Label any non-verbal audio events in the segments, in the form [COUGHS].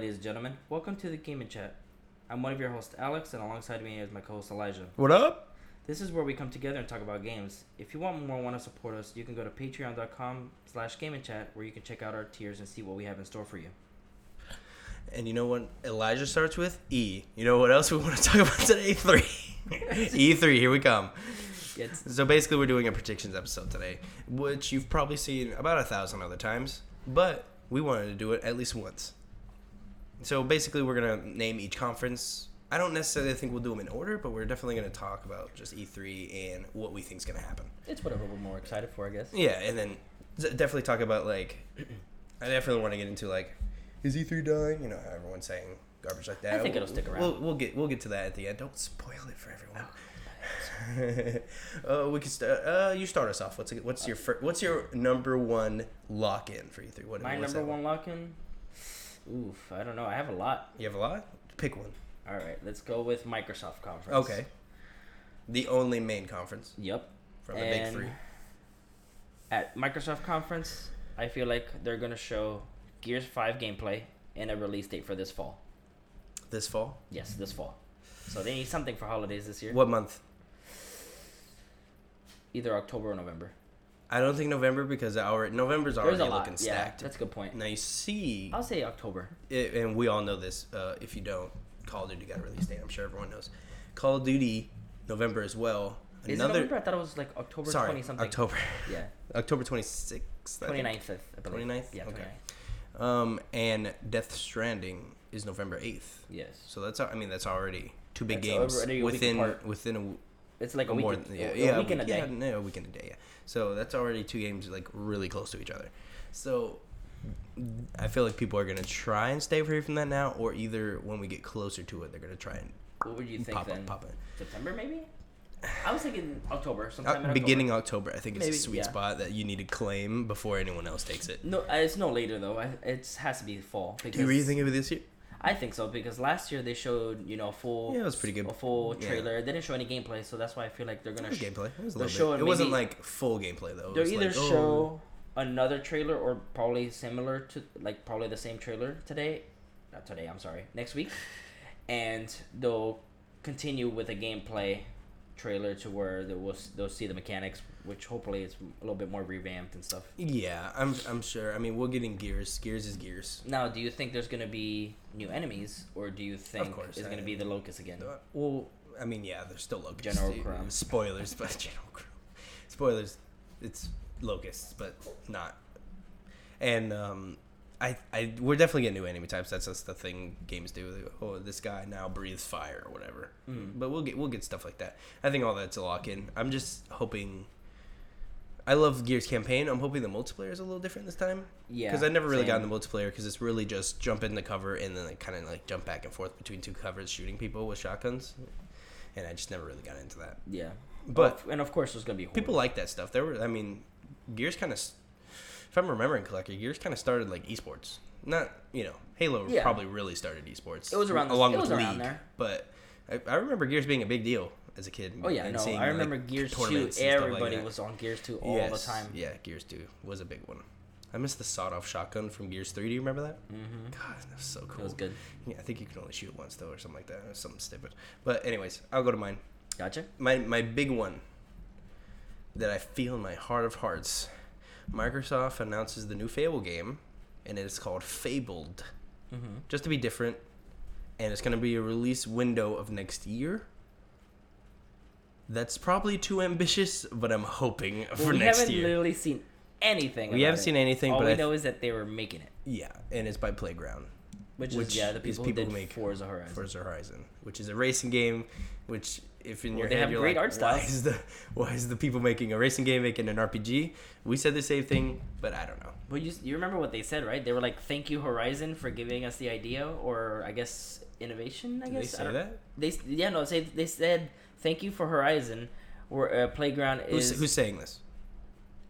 ladies and gentlemen. Welcome to the Game and Chat. I'm one of your hosts, Alex, and alongside me is my co-host Elijah. What up? This is where we come together and talk about games. If you want more, want to support us, you can go to patreon.com slash game and chat where you can check out our tiers and see what we have in store for you. And you know what Elijah starts with? E. You know what else we want to talk about today? [LAUGHS] Three. E3, here we come. It's, So basically, we're doing a predictions episode today, which you've probably seen about a thousand other times, but we wanted to do it at least once. So basically, we're gonna name each conference. I don't necessarily think we'll do them in order, but we're definitely gonna talk about just E3 and what we think's gonna happen. it's whatever we're more excited for, I guess. Yeah, and then definitely talk about like, I definitely want to get into like, is E3 dying? You know, how everyone's saying garbage like that. I think it'll stick around. We'll, we'll get we'll get to that at the end. Don't spoil it for everyone. [LAUGHS] uh, we can start. Uh, you start us off. What's what's your fir- what's your number one lock in for E3? What, My number one lock-in? Oof, I don't know. I have a lot. You have a lot. Pick one. All right, let's go with Microsoft conference. Okay. The only main conference Yep. from the big three. At Microsoft conference, I feel like they're gonna show Gears Five gameplay and a release date for this fall. This fall. Yes, this fall. So they need something for holidays this year. What month? Either October or November. I don't think November because our November's There's already a lot. looking Yeah, stacked. that's a good point. Now you see I'll say October. it, and we all know this. Uh, if you don't, Call of Duty got a release date. I'm sure everyone knows. Call of Duty, November as well. Is it November? I thought it was like October sorry, twenty something. October, [LAUGHS] Yeah, [LAUGHS] October 26th. I 29th. think. I believe. 29th? Yeah, Okay. 29th. Um, and Death Stranding is November 8th. Yes. So that's I mean that's already two big That's games already a week within apart. within a w- It's like a week. more than, yeah, a yeah, week and a yeah, day. no, a week and a day, yeah. So that's already two games like really close to each other. So I feel like people are gonna try and stay away from that now, or either when we get closer to it, they're gonna try and What would you think pop then? up, pop it. September maybe? I was thinking October. Sometime in Uh, October. beginning October, I think it's Maybe, a sweet yeah. spot that you need to claim before anyone else takes it. No, uh, it's no later though. It has to be fall. Do you because- really think of it this year? I think so because last year they showed you know a full Yeah, it was pretty good. a full Yeah. trailer. They didn't show any gameplay, so that's why I feel like they're gonna was sh- gameplay. It was a showing bit. It wasn't like full gameplay though. They'll either like, oh, show another trailer or probably similar to like probably the same trailer today, not today. I'm sorry, next week, and they'll continue with a gameplay trailer to where they will they'll see the mechanics, which hopefully it's a little bit more revamped and stuff. Yeah, I'm. I'm sure. I mean, we're getting Gears. Gears is Gears. Now, do you think there's gonna be new enemies, or do you think course, it's gonna be the locust again? Uh, Well, I mean, yeah, there's still locusts. General Crumb. Spoilers, but [LAUGHS] General Crumb. Spoilers. It's locusts, but not. And um, I, I, we're definitely getting new enemy types. That's just the thing games do. Oh, this guy now breathes fire or whatever. Mhm. But we'll get, we'll get stuff like that. I think all that's a lock in. I'm just hoping. I love Gears campaign. I'm hoping the multiplayer is a little different this time. Yeah, Because I never really got same. into multiplayer because it's really just jump in the cover and then like kind of like jump back and forth between two covers shooting people with shotguns, and I just never really got into that. Yeah, But and of course there's gonna be horror. people like that stuff. There were, I mean, Gears kind of, if I'm remembering correctly, Gears kind of started like esports. Not you know, Halo Yeah. probably really started esports. It was around the- along it with was around League, there. but I, I remember Gears being a big deal as a kid. Oh yeah, and no, seeing, I remember like, Gears Two. tournaments and stuff like Everybody that. was on Gears Two all Yes, the time. Yeah, Gears Two was a big one. I missed the sawed-off shotgun from Gears Three. Do you remember that? Mm-hmm. God, that was so cool. It was good. Yeah, I think you can only shoot once though, or something like that. Or something stupid. But anyways, I'll go to mine. Gotcha. My my big one that I feel in my heart of hearts. Microsoft announces the new Fable game, and it is called Fabled. Mm-hmm. Just to be different, and it's going to be a release window of next year. That's probably too ambitious, but I'm hoping Well, for next year. we haven't literally seen anything. We haven't it. seen anything, All but we I know is that they were making it, yeah, and it's by Playground. which, Which is yeah the people, people who who make Forza Horizon. Forza Horizon, which is a racing game. Which, if in Well, your they head have you're great like, art why is the why is the people making a racing game making an RPG? We said the same thing, but I don't know. But you you remember what they said, right? They were like, "Thank you, Horizon, for giving us the idea," or I guess innovation. I Did they guess I say that? They yeah no say they said thank you for Horizon, where uh, Playground is. Who's, who's saying this?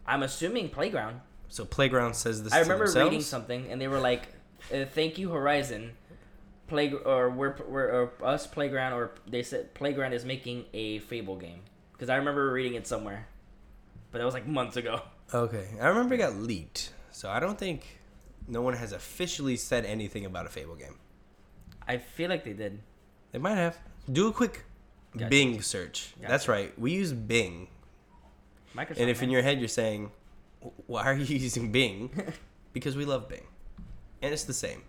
I'm assuming Playground. So Playground says this. I remember reading something, and they were like, uh, "Thank you, Horizon." Play or we're we're or us Playground or they said Playground is making a Fable game because I remember reading it somewhere, but that was like months ago. Okay, I remember it got leaked, so I don't think no one has officially said anything about a Fable game. I feel like they did. They might have. Do a quick Gotcha. Bing search. That's right. We use Bing. Microsoft. And if in your head you're saying, why are you [LAUGHS] using Bing? [LAUGHS] because we love Bing. And it's the same.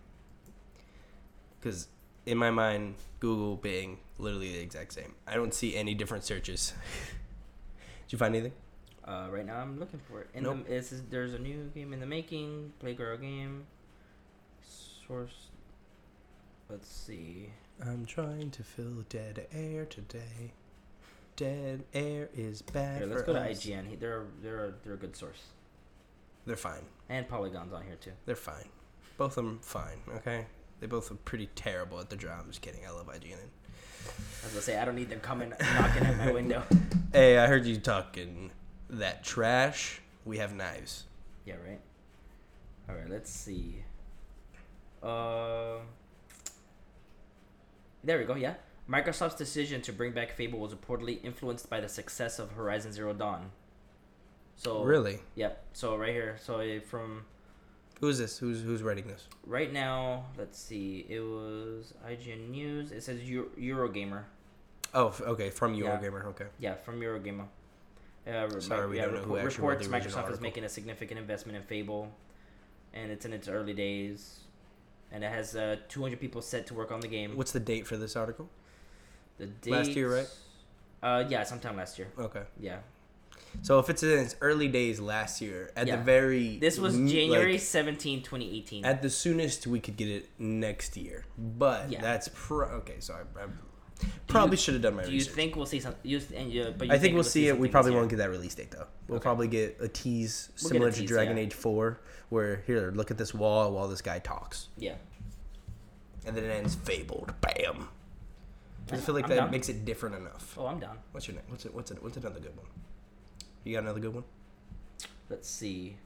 Because in my mind, Google, Bing, literally the exact same. I don't see any different searches. [LAUGHS] Did you find anything? Uh, right now I'm looking for it. In Nope. the, it's, there's a new game in the making. Playground game. Source. Let's see. I'm trying to fill dead air today. Dead air is bad Here, let's go to. IGN. They're they're a, they're a good source. They're fine. And Polygon's on here too. They're fine. Both of them fine, okay? They both are pretty terrible at the job. I'm just kidding. I love IGN. I was gonna say I don't need them coming knocking at my [LAUGHS] window. Hey, I heard you talking that trash. We have knives. Yeah, right. All right, let's see. Uh, there we go. Yeah, Microsoft's decision to bring back Fable was reportedly influenced by the success of Horizon Zero Dawn. So Really? Yep. So right here. So it- from Who is this? Who's who's writing this? right now, let's see. It was IGN News. It says Euro- Eurogamer. Oh, okay, from Yeah. Eurogamer. Okay. Yeah, from Eurogamer. Uh, Sorry, we yeah, don't know who report- reports Microsoft is making a significant investment in Fable, and it's in its early days, and it has uh, 200 people set to work on the game. What's the date for this article? the date? last year, right? Uh, yeah, sometime last year. Okay. Yeah, So if it's in its early days last year, at Yeah. the very this was January like, 17, 2018. at the soonest we could get it next year, but Yeah. that's pro- okay. So I, I probably should have done my Do you research. think we'll see some? You, and you, but you I think we'll see it. We probably won't get that release date though. We'll Okay. probably get a tease We'll get a similar to Dragon yeah. Age Four, where here, look at this wall while this guy talks, Yeah, and then it ends fabled. Bam. I feel like I'm that down. makes it different enough. Oh, I'm done. What's your name? What's it? What's it? What's another good one? You got another good one? Let's see.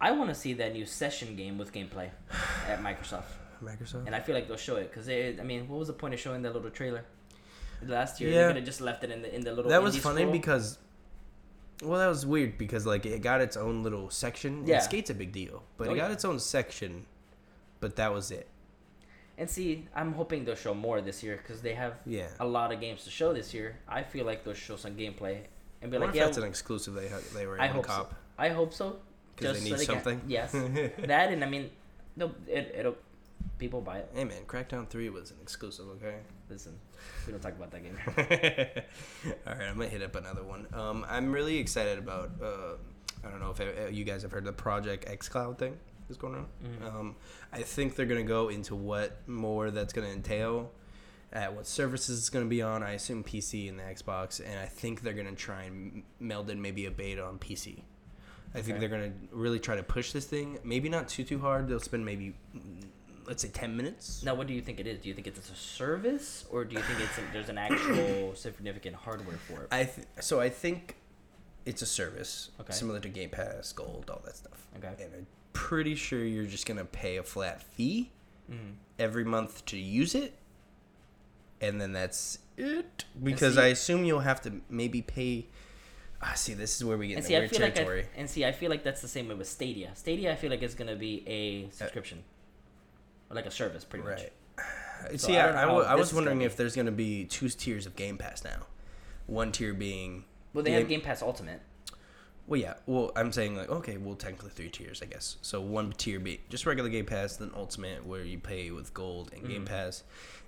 I want to see that new session game with gameplay [SIGHS] at Microsoft. Microsoft. And I feel like they'll show it because I mean, what was the point of showing that little trailer last year? Yeah. They could have just left it in the in the little. that was funny scroll. because well that was weird because like it got its own little section Yeah. and skate's a big deal but Oh, it got yeah. its own section but that was it And see, I'm hoping they'll show more this year because they have yeah a lot of games to show this year. I feel like they'll show some gameplay and be like, yeah, that's an exclusive they, ha- they were I hope to so. cop I hope so. because they need so something Can, yes, [LAUGHS] that and I mean, no, it it'll people buy it. hey man crackdown 3 was an exclusive okay Listen, we don't talk about that game. [LAUGHS] all right i'm gonna hit up another one um i'm really excited about uh i don't know if uh, you guys have heard the project xcloud thing that's going on Mhm. um i think they're gonna go into what more that's gonna entail at what services it's going to be on. I assume PC and the Xbox, and I think they're going to try and meld in maybe a beta on PC. I think Okay. they're going to really try to push this thing. Maybe not too too hard. They'll spend maybe let's say ten minutes. Now, what do you think it is? Do you think it's a service, or do you think it's a, there's an actual [COUGHS] significant hardware for it? I th- so I think it's a service Okay. similar to Game Pass, Gold, all that stuff. Okay. And pretty sure you're just going to pay a flat fee Mm-hmm. every month to use it, and then that's it. Because see- I assume you'll have to maybe pay. Ah, see, this is where we get into weird feel like I, territory. and see, I feel like that's the same way with Stadia. Stadia, I feel like it's gonna be a subscription, or like a service, pretty much. right. [SIGHS] So see, I I, I, I was wondering if there's going to be two tiers of Game Pass now. One tier being. Well, they Yeah. have Game Pass Ultimate. Well, yeah. Well, I'm saying like okay, well, technically three tiers, I guess. So one tier be just regular Game Pass, then Ultimate, where you pay with Gold and Game Mhm. Pass,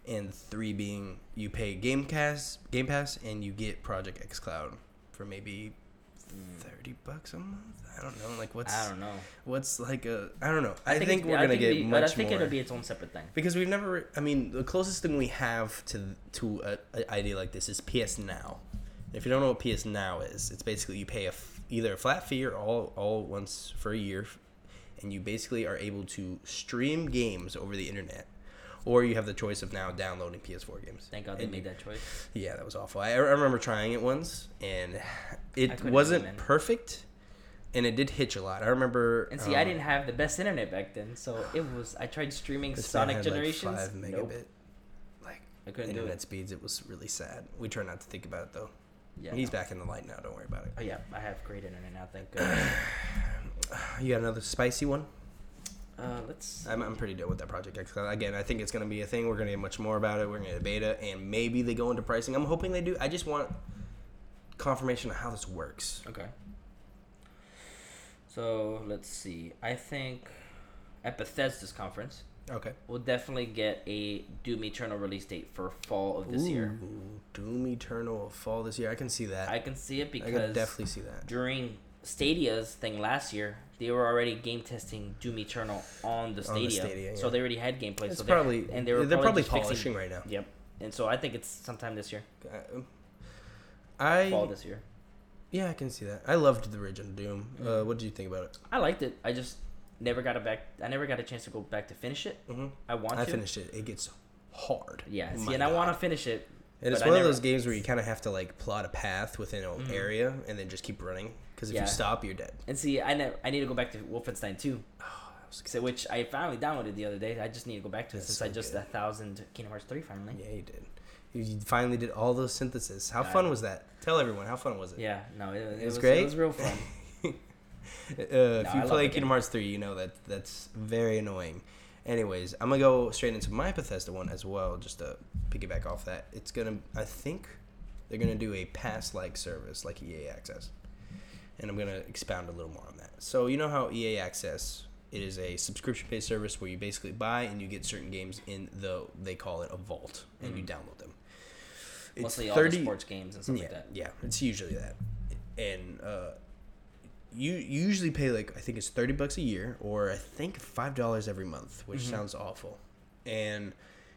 and three being you pay Game Pass, Game Pass, and you get Project X Cloud for maybe thirty bucks a month. I don't know. Like what's I don't know. what's like a I don't know. I, think, it's- we're I gonna think get be- much But I think more it'll be its own separate thing. because we've never. I mean, the closest thing we have to to a, a idea like this is PS Now. If you don't know what PS Now is, it's basically you pay a either a flat fee or all all once for a year, and you basically are able to stream games over the internet, or you have the choice of now downloading PS4 games. Thank God they And made that choice. Yeah, that was awful. I, I remember trying it once, and it wasn't perfect, and it did hitch a lot. I remember. And see, I um, didn't have the best internet back then, so it was. I tried streaming Sonic Generations. Like five megabit. nope, Like I couldn't do internet it. speeds. It was really sad. We try not to think about it though. Yeah. He's back in the light now. Don't worry about it. Oh yeah, I have great internet now. Thank [CLEARS THROAT] God. You got another spicy one? Uh, let's. I'm, I'm pretty done with that project. X. Again, I think it's going to be a thing. We're going to get much more about it. We're going to get a beta, and maybe they go into pricing. I'm hoping they do. I just want confirmation of how this works. Okay. So let's see. I think at Bethesda's conference, Okay. we'll definitely get a Doom Eternal release date for fall of this year. Doom Eternal fall this year. I can see that. I can see it I because can definitely see that. during Stadia's thing last year, they were already game testing Doom Eternal on the Stadia. On Stadia, So they already had gameplay. It's so probably they and they were they're probably fixing- polishing right now. Yep. And so I think it's sometime this year, Uh, I fall this year. yeah, I can see that. I loved the original Doom. Uh, Mhm. what did you think about it? I liked it. I just never got it back. I never got a chance to go back to finish it. Mm-hmm. I want I to. finished it. It gets hard. Yeah. See, My and I want to finish it. And it's one of those games where you kind of have to like plot a path within an Mhm. area and then just keep running. Because if Yeah. you stop, you're dead. And see, I ne- I need to go back to Wolfenstein 2, Oh, so, which I finally downloaded the other day. I just need to go back to it That's since so I just a thousand Kingdom Hearts 3 finally. Yeah, you did. You- finally did all those synthesis. How fun was that? Tell everyone how fun was it? Yeah, no, it, it, was was, great? It was real fun. [LAUGHS] Uh, if No, I you love play. Kingdom Hearts 3, you know that that's very annoying. Anyways, I'm gonna go straight into my Bethesda one as well, just to piggyback off that. It's gonna, I think, they're gonna do a pass-like service like EA Access, and I'm gonna expound a little more on that. So you know how EA Access it is a subscription-based service where you basically buy and you get certain games in the they call it a vault, and you Mhm. download them. Mostly all the sports games and stuff yeah, like that. Yeah, it's usually that. And uh, you usually pay like I think it's thirty bucks a year, or I think five dollars every month, which Mhm. sounds awful. And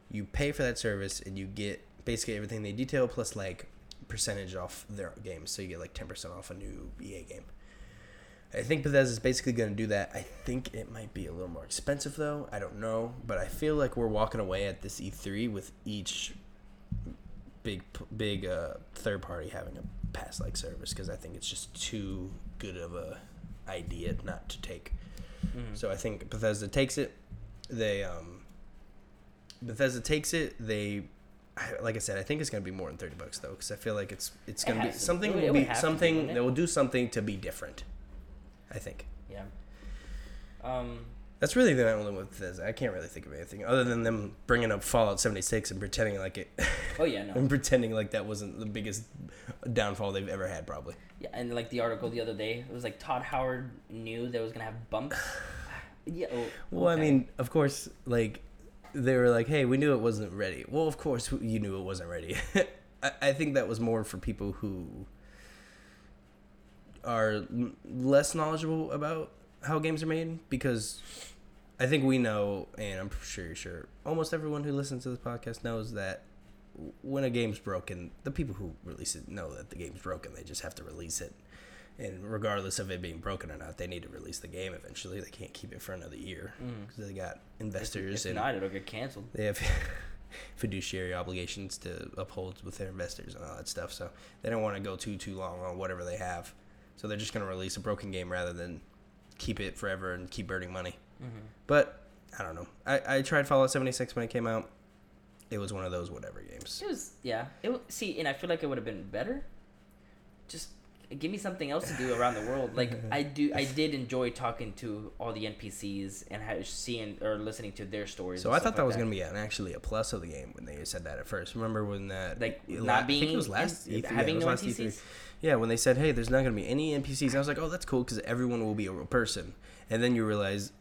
you pay for that service, and you get basically everything they detail plus like percentage off their games. So you get like ten percent off a new EA game. I think Bethesda's basically going to do that. I think it might be a little more expensive though. I don't know, but I feel like we're walking away at this E3 with each big big uh, third party having a pass like service because I think it's just too good of a idea not to take. Mhm. So I think Bethesda takes it. They um, Bethesda takes it. They like I said, I think it's gonna be more than thirty bucks though, because I feel like it's it's gonna be has to. something It will be be, something they will do something to be different. I think yeah. Um, that's really the only one with. I can't really think of anything other than them bringing up Fallout seventy six and pretending like it. oh yeah, no. [LAUGHS] and pretending like that wasn't the biggest downfall they've ever had, probably. Yeah, and like the article the other day, it was like Todd Howard knew there was gonna have bumps. [SIGHS] yeah. Oh, Well, I mean, of course, like they were like, "Hey, we knew it wasn't ready." Well, of course, you knew it wasn't ready. [LAUGHS] I, I think that was more for people who are less knowledgeable about how games are made because I think we know, and I'm sure you're sure almost everyone who listens to this podcast knows that when a game's broken, the people who release it know that the game's broken. They just have to release it. And regardless of it being broken or not, they need to release the game eventually. They can't keep it for another year mm. because they got If, investors if and not, it'll get canceled. they have [LAUGHS] fiduciary obligations to uphold with their investors and all that stuff. So they don't want to go too too long on whatever they have. So they're just gonna release a broken game rather than keep it forever and keep burning money. Mm-hmm. But I don't know. I, I tried Fallout 76 when it came out. It was one of those whatever games. It was yeah. It see, and I feel like it would have been better. Just give me something else to do around the world. Like [LAUGHS] I do, I did enjoy talking to all the NPCs and seeing or listening to their stories. So I thought that like was gonna be an, actually a plus of the game when they said that at first. Remember when that like la- not I being think it was last in- E3, having was no last E3. NPCs. Yeah, when they said, "Hey, there's not gonna be any NPCs," I was like, "Oh, that's cool because everyone will be a real person." And then you realize,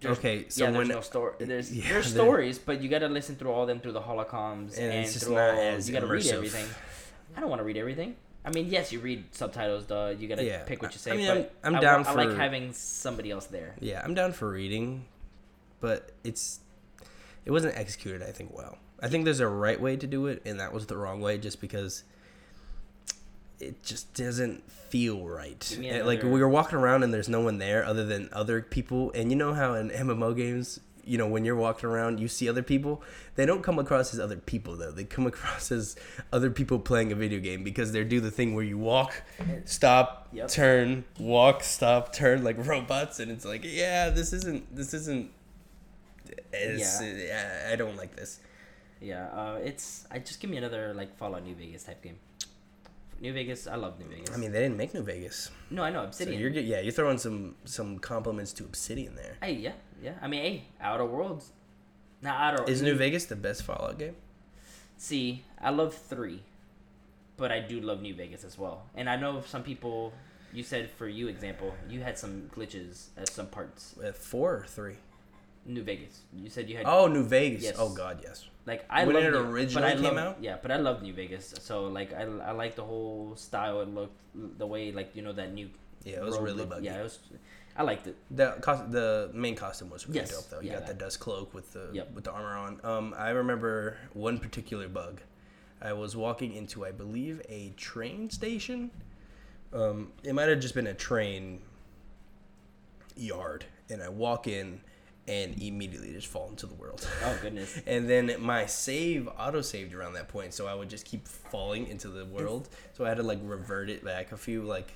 There's- okay, so yeah, when there's no story. There's Yeah, there's [LAUGHS] stories, but you got to listen through all of them through the holocoms And and, through all. You got to read everything. I don't want to read everything. I mean, yes, you read subtitles. Duh, you got to Yeah, pick what you say. I mean, but I'm- I'm I, down I like having somebody else there. yeah, I'm down for reading, but it's it wasn't executed. I think well. I think there's a right way to do it, and that was the wrong way, just because it just doesn't feel right. Give like we were walking around and there's no one there other than other people, and you know how in MMO games. You know, when you're walking around, you see other people. They don't come across as other people, though. They come [LAUGHS] across as other people playing a video game because they do the thing where you walk, stop, Yep. turn, walk, stop, turn like [LAUGHS] robots, and it's like, yeah, this isn't, this isn't. Yeah. I don't like this. Yeah, uh, it's. I just give me another like Fallout New Vegas type game. New Vegas. I love New Vegas. I mean, they didn't make New Vegas, no, I know so Obsidian. you're yeah, you're throwing some some compliments to Obsidian there. Hey, yeah, yeah. I mean, hey, Outer Worlds. Not Outer. Is New Vegas the best Fallout game? See, I love three, but I do love New Vegas as well. And I know some people. You said for you example, you had some glitches at some parts. Uh, four or three? New Vegas. You said you had Oh, New Vegas. Yes. Oh God, yes. like I when love it originally but I came love, out? Yeah, but I love New Vegas. So like I, I like the whole style it looked, the way like you know that new. Yeah, it was really looked- buggy. Yeah, it was. I liked it. The cost, the main costume was really Yes, dope though. You yeah, got that- dust cloak with the Yep. with the armor on. Um, I remember one particular bug. I was walking into, I believe, a train station. Um, it might have just been a train yard, and I walk in and immediately just fall into the world. Oh goodness. [LAUGHS] and then my save auto saved around that point, so I would just keep falling into the world. So I had to like revert it back a few like.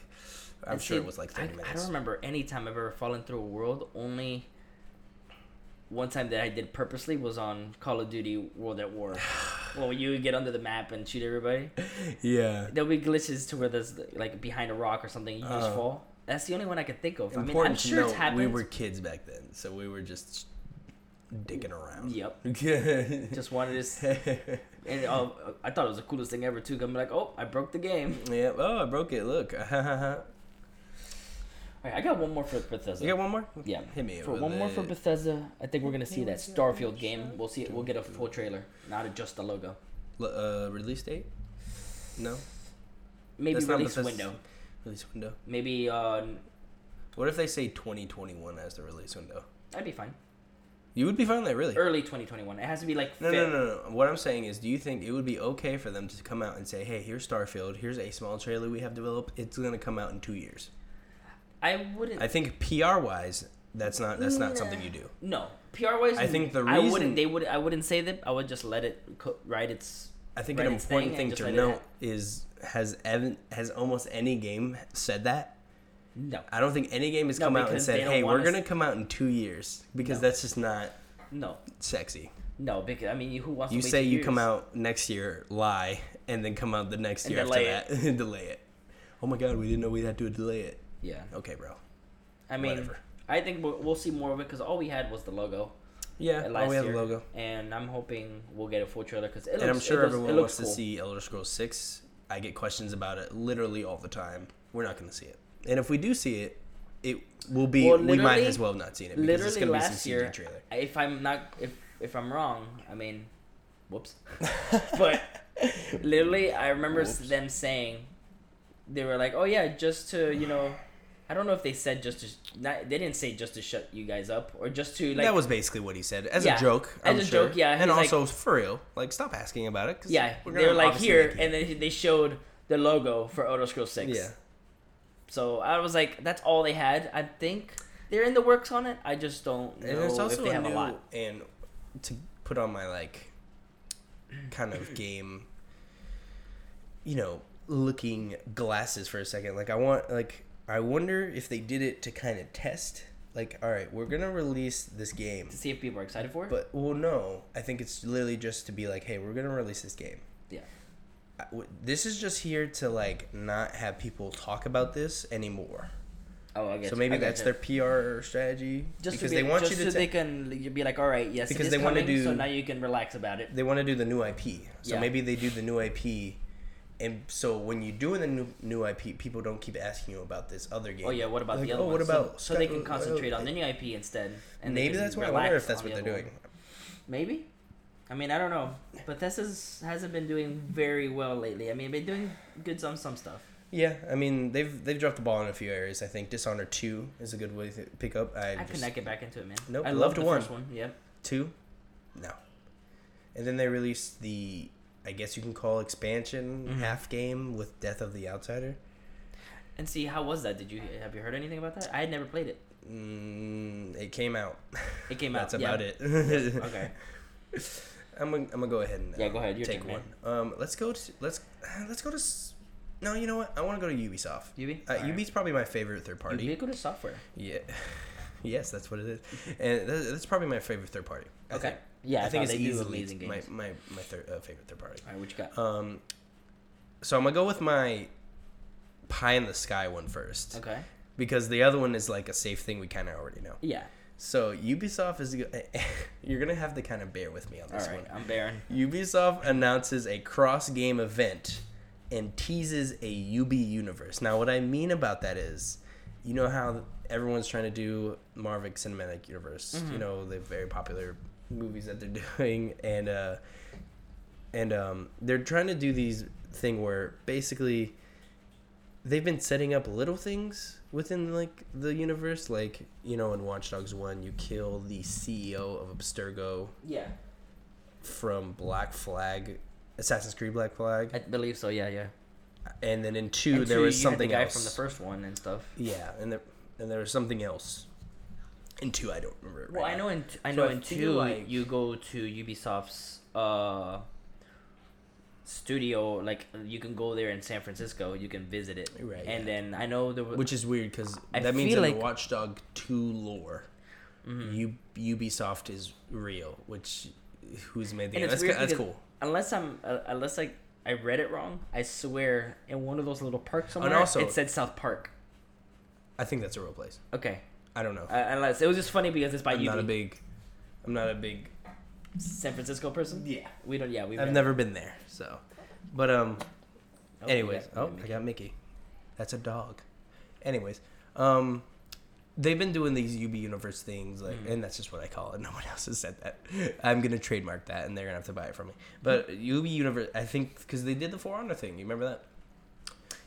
I'm sure see, it was like I, 30 I minutes. don't remember any time I've ever fallen through a world. Only one time that I did purposely was on Call of Duty World at War. [SIGHS] well, you would get under the map and shoot everybody. Yeah. There'll be glitches to where there's like behind a rock or something, you just Uh, fall. That's the only one I could think of. I mean, I'm sure it's happened. we were kids back then, so we were just dicking around. Yep. [LAUGHS] Just wanted to. [LAUGHS] And uh, I thought it was the coolest thing ever too. I'm like, oh, I broke the game. yeah. Oh, I broke it. Look. [LAUGHS] All right, I got one more for Bethesda. You got one more? Yeah. Hit me For one more for. Bethesda, I think we're gonna see that Starfield game. We'll see. It. We'll get a full trailer, not just the logo. L- Uh, release date? No. Maybe That's release window. Release window. Maybe uh, What if they say 2021 as the release window? that'd be fine. You would be fine with that, really? Early 2021. It has to be like. No, Feb- no, no, no. What I'm saying is, do you think it would be okay for them to come out and say, "Hey, here's Starfield. Here's a small trailer we have developed. It's gonna come out in two years." I wouldn't. I think PR wise, that's not that's not something you do. no, PR wise. I think the I reason- wouldn't. They would. I wouldn't say that. I would just let it co- write its. I think an important thing thing to note hap- is has Evan has almost any game said that? No. I don't think any game has No, come out and said, "Hey, we're us- gonna come out in two years," because No. that's just not No. sexy. No. Because I mean, who wants You say you come out next year, lie, and then come out the next And year after delay that, and [LAUGHS] delay it. Oh my god, we didn't know we had to delay it. Yeah. Okay, bro. I mean, Whatever. I think we'll, we'll see more of it because all we had was the logo. Yeah, uh, oh, last we have year, the logo, and I'm hoping we'll get a full trailer because it looks. and I'm sure it looks, everyone it looks wants to see Elder Scrolls Six. I get questions about it literally all the time. We're not gonna see it, and if we do see it, it will be. Well, we might as well have not see it because it's gonna be last some CG year, trailer. if I'm not, if if I'm wrong, I mean, whoops. [LAUGHS] but literally, I remember Whoops. them saying they were like, "Oh yeah, just to you know." I don't know if they said just to not. They didn't say just to shut you guys up or just to like. that was basically what he said as Yeah, a joke. as I'm a sure. joke, yeah, and he's like- also for real, like stop asking about it. 'cause yeah, they were like here, and then they showed the logo for Elder Scrolls Six. yeah, So I was like, that's all they had. I think they're in the works on it. I just don't know and it's if they a have new a lot. and to put on my like kind of game you know looking glasses for a second like i want like i wonder if they did it to kind of test like all right we're gonna release this game To see if people are excited for it. but well no i think it's literally just to be like hey we're gonna release this game yeah. I- w- this is just here to like not have people talk about this anymore Oh, I guess. so maybe that's their pr strategy just because be, they want you to so ta- they can be like, all right, yes, Because they wanna do. so now you can relax about it. they want to do the new IP. So Yeah. maybe they do the new IP, and so when you do in the new new IP, people don't keep asking you about this other game. Oh yeah, what about Like, the other oh, one? what about so, so they can concentrate uh, on the new IP instead. And Maybe that's what I wonder if that's what the they're doing. one. Maybe. I mean, I don't know. Bethesda's hasn't been doing very well lately. I mean, they've been doing good on some stuff. Yeah, I mean they've they've dropped the ball in a few areas. I think Dishonored two is a good way to pick up. I, I just, could not get back into it, man. Nope, I loved loved the one. first one. Yeah. two, no, and then they released the I guess you can call expansion Mhm. half game with Death of the Outsider. And see, how was that? Did you have you heard anything about that? I had never played it. Mm, it came out. It came [LAUGHS] out. That's yeah. about it. [LAUGHS] Okay. I'm gonna, I'm gonna go ahead and Yeah, uh, go ahead, your take turn, one. Um, let's go to let's [SIGHS] let's go to. No, you know what? I want to go to Ubisoft. Ubi. Uh, Ubi's probably my favorite third party. Ubiquitous software. Yeah. [LAUGHS] yes, that's what it is, and that's probably my favorite third party. I Okay. think. Yeah, I think it's easily my my my third, uh, favorite third party. All right, what you got? Um, So I'm gonna go with my pie in the sky one first Okay. because the other one is like a safe thing we kind of already know. Yeah. So Ubisoft is [LAUGHS] you're gonna have to kind of bear with me on this right. one. I'm bearing. Ubisoft announces a cross game event and teases a Ubi universe. Now, what I mean about that is, you know how everyone's trying to do Marvel Cinematic Universe. You know the very popular movies that they're [LAUGHS] doing, and uh, and um, they're trying to do these thing where basically they've been setting up little things within like the universe like you know in watch dogs 1 you kill the ceo of abstergo Yeah. from Black Flag, Assassin's Creed Black Flag, I believe so. Yeah. Yeah. and then in two And there two, was something the guy else. from the first one and stuff. Yeah, and there and there was something else. In two, I don't remember. It Well, right I know in t- I So know I in two like- you go to Ubisoft's uh studio. Like you can go there in San Francisco. You can visit it. Right, And yeah. then I know there was which is weird because that means feel in like- the Watchdog Two lore, Mm-hmm. U- Ubisoft is real. Which who's made the game? That's, weird that's cool. unless I'm uh, unless like I read it wrong. I swear in one of those little parks somewhere also- it said South Park. I think that's a real place. Okay. I don't know. Uh, unless it was just funny because it's by I'm Ubi. not a big. I'm not a big. San Francisco person. Yeah. We don't. Yeah, we. I've never been there, so. But um. Oh, Anyways, oh, Mickey. I got Mickey. That's a dog. Anyways, um, they've been doing these Ubi Universe things, like, Mm-hmm. and that's just what I call it. [LAUGHS] No one else has said that. I'm gonna trademark that, and they're gonna have to buy it from me. But Ubi Universe, I think, because they did the For Honor thing. You remember that?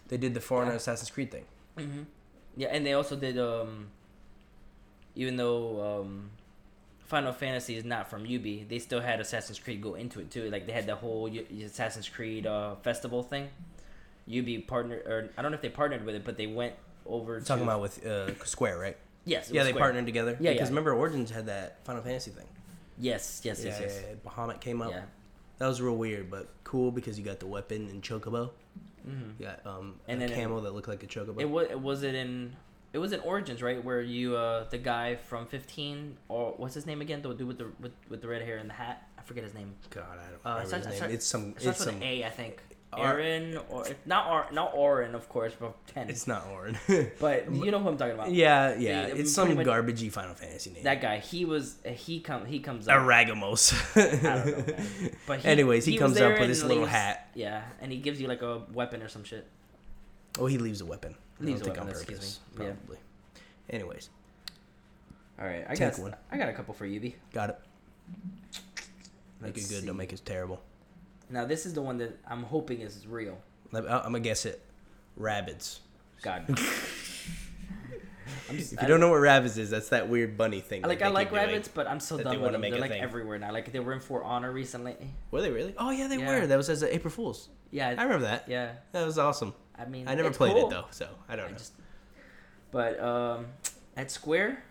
They did the For Honor Yeah. Assassin's Creed thing. hmm Yeah, and they also did um. Even though um, Final Fantasy is not from Ubi, they still had Assassin's Creed go into it too. Like they had the whole Assassin's Creed uh, festival thing. Ubi partnered, or I don't know if they partnered with it, but they went over. Talking to, about with uh, Square, right? yes, Yeah, they Square. partnered together. Yeah, Because yeah. remember, Origins had that Final Fantasy thing. Yes, yes, yes, yeah, yes. yeah, yeah. Bahamut came up. Yeah. That was real weird, but cool because you got the weapon and chocobo. Mhm. You got um, And a then it- that looked like a chocobo. It was. It was it in. It was in Origins, right? Where you, uh, the guy from Fifteen, or what's his name again? The dude with the with, with the red hair and the hat. I forget his name. God, I don't Uh, remember starts- his name. starts- it's some. It starts It's with some. an A, I think. Ar- Aaron or not Ar- not Orin, of course, but ten. It's not Orin. [LAUGHS] but [LAUGHS] you know who I'm talking about. yeah, yeah. They- it's some much- garbagey Final Fantasy name. That guy. He was. He come. He comes up. Aragamos. I don't know, man. [LAUGHS] But he, Anyways, he, was comes up with his little leaves- hat. Yeah, and he gives you like a weapon or some shit. Oh, he leaves a weapon. I Leaves a on weapon, excuse purpose. me. Yeah. Probably. Anyways, All right, I Take got one. I got a couple for Ubi. got it. Make Let's it good. see. Don't make it terrible. Now this is the one that I'm hoping is real. I'm gonna guess it. Rabbids. God. [LAUGHS] I'm just, If you don't know what Rabbids is, that's that weird bunny thing. I, like I like Rabbids, but I'm so done they with them. make They're like thing. everywhere now. Like they were in For Honor recently. Were they really? Oh yeah, they Yeah. were. That was as April Fools. Yeah, I remember that. yeah. That was awesome. I mean, I never it's played cool. it though, so I don't I know. just, but um, at Square,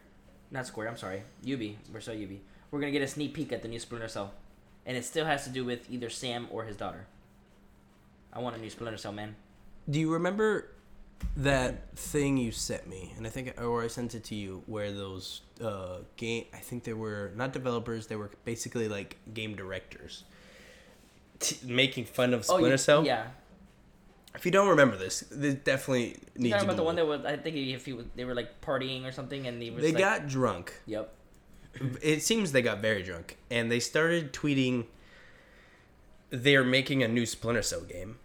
not Square. I'm sorry, Ubi. We're so Ubi. We're gonna get a sneak peek at the new Splinter Cell, and it still has to do with either Sam or his daughter. I want a new Splinter Cell, man. Do you remember that thing you sent me? And I think, or I sent it to you, where those uh, game. I think they were not developers. They were basically like game directors, t- making fun of Splinter oh, you- Cell. Yeah. If you don't remember this, this definitely needs talking to about the one that was? I think if he was, they were like partying or something, and they was They like, got drunk. Yep. It seems they got very drunk, and they started tweeting. They're making a new Splinter Cell game,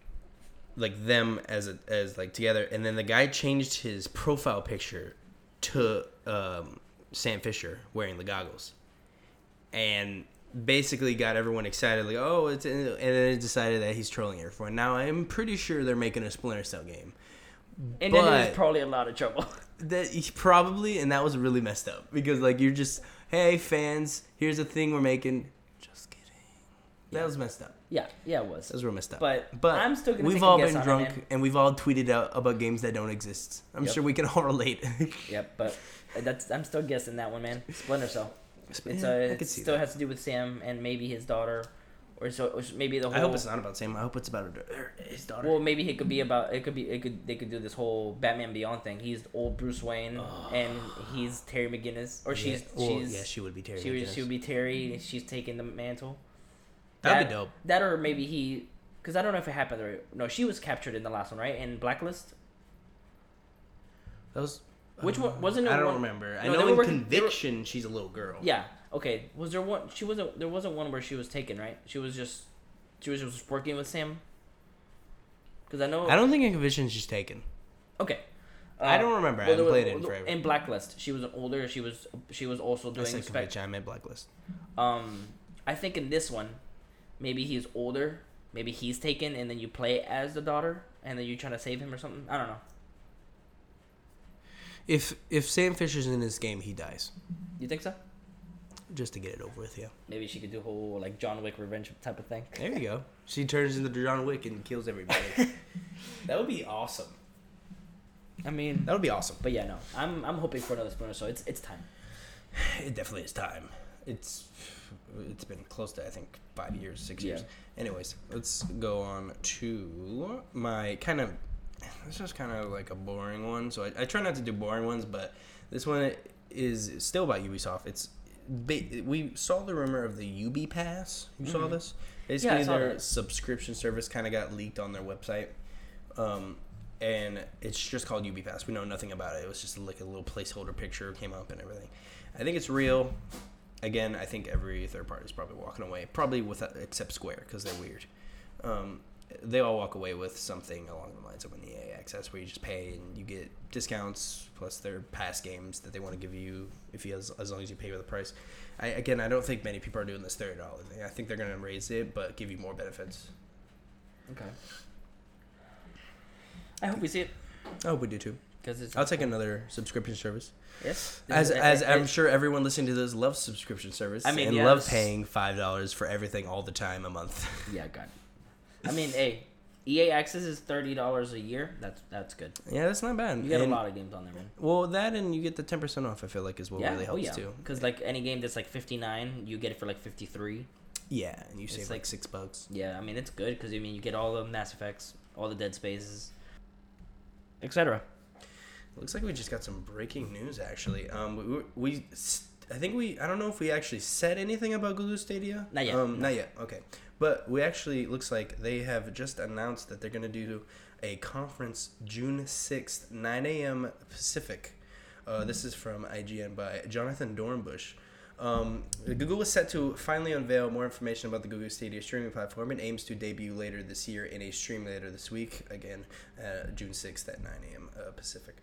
like them as a, as like together, and then the guy changed his profile picture to um, Sam Fisher wearing the goggles, and basically got everyone excited, like oh, it's and then it decided that he's trolling everyone. Now I'm pretty sure they're making a Splinter Cell game. And then he But- was probably a lot of trouble. [LAUGHS] That he probably, and that was really messed up because like you're just, hey fans, here's a thing we're making. Just kidding. That was messed up. yeah, yeah, it was. That was real messed up. But but I'm still gonna we've all been on it, drunk and we've all tweeted out about games that don't exist. I'm Yep. sure we can all [LAUGHS] relate. Yep, but that's I'm still guessing that one, man. Splinter Cell. It's Yeah, uh, it still that. has to do with Sam and maybe his daughter, or so or maybe the whole. I hope it's not about Sam. I hope it's about her, his daughter. Well, maybe it could be about it. Could be it could they could do this whole Batman Beyond thing. He's old Bruce Wayne, and he's Terry McGinnis, or she's yeah, well, she's yeah, she would be Terry. she would she would be Terry. and She's taking the mantle. That'd That- be dope. That or maybe he Because I don't know if it happened or no. She was captured in the last one, right? In Blacklist. That was. Which one- wasn't it I don't one- remember. I No, they know in working- they were- Conviction, she's a little girl. Yeah. Okay. Was there one? She wasn't. There wasn't one where she was taken, right? She was just. She was just working with Sam. Because I know. I don't think in Conviction she's taken. Okay. I Uh, don't remember. I well, haven't there played it in forever. In Blacklist, she was older. She was. She was also I doing. said spec- Conviction. I meant Blacklist. Um, I think in this one, maybe he's older. Maybe he's taken, and then you play as the daughter, and then you try to save him or something. I don't know. If if Sam Fisher's in this game, he dies. You think so? Just to get it over with, yeah. Maybe she could do a whole like John Wick revenge type of thing. There you go. She turns into John Wick and kills everybody. [LAUGHS] that would be awesome. I mean, That would be awesome. but yeah, no, I'm I'm hoping for another Splinter. So it's it's time. It definitely is time. It's it's been close to I think five years, six years. Yeah. Anyways, let's go on to my kind of. This is kind of like a boring one, so I, I try not to do boring ones, but this one is still about Ubisoft. It's we saw the rumor of the Ubi Pass. You saw Mhm. this? Yeah, Basically, saw their that. subscription service kind of got leaked on their website. Um, and it's just called Ubi Pass. We know nothing about it. It was just like a little placeholder picture came up and everything. I think it's real. Again, I think every third party is probably walking away, probably with except Square because they're weird. Um, they all walk away with something along the lines of an EA access where you just pay and you get discounts plus their past games that they want to give you if you as, as long as you pay with the price. I, again, I don't think many people are doing this thirty dollar thing. I think they're going to raise it, but give you more benefits. Okay. I hope we see it I hope we do too. because. I'll take another subscription service. Yes. As It- as it- I'm it- sure everyone listening to this loves subscription service I mean, and yeah, love paying five dollars for everything all the time a month. Yeah, God. I mean, hey, EA Access is thirty dollars a year. That's that's good. yeah, that's not bad. You get And- a lot of games on there, man. Well, that and you get the ten percent off. I feel like is what yeah, really oh helps yeah. too. Because like any game that's like fifty nine, you get it for like fifty three. Yeah, and you It's save like, like- six bucks. Yeah, I mean it's good because I mean you get all the Mass Effects, all the Dead Spaces, etc. Looks like we just got some breaking news actually. Um, we, we, I think we I don't know if we actually said anything about Google Stadia. Not yet, Um, no. not yet. Okay, but we actually looks like they have just announced that they're gonna do a conference June sixth, nine a.m. Pacific. Uh, this is from IGN by Jonathan Dornbush. Um, Google is set to finally unveil more information about the Google Stadia streaming platform and aims to debut later this year in a stream later this week. Again, uh, June 6th at 9 a.m. Uh, Pacific.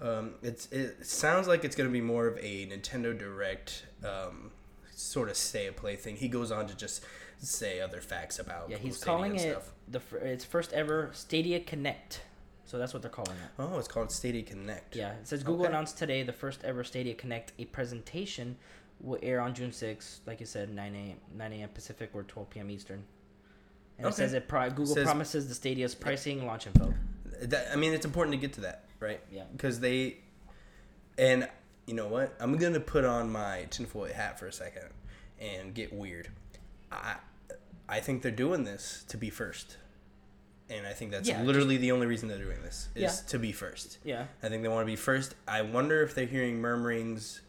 Um, it's, it sounds like it's going to be more of a Nintendo Direct um, sort of stay and play thing. He goes on to just say other facts about Yeah, he's Stadia calling it the its first ever Stadia Connect. So that's what they're calling it. Oh, it's called Stadia Connect. Yeah, it says Google Okay. announced today the first ever Stadia Connect. A presentation will air on June 6th, like you said, 9 a.m. 9 a.m. Pacific or 12 p.m. Eastern. And it says it pro- Google Says- promises the Stadia's pricing launch info. That, I mean, it's important to get to that, right? Yeah. Because they, and you know what? I'm gonna put on my tinfoil hat for a second and get weird. I, I think they're doing this to be first, and I think that's Yeah, literally the only reason they're doing this is Yeah. to be first. Yeah. I think they want to be first. I wonder if they're hearing murmurings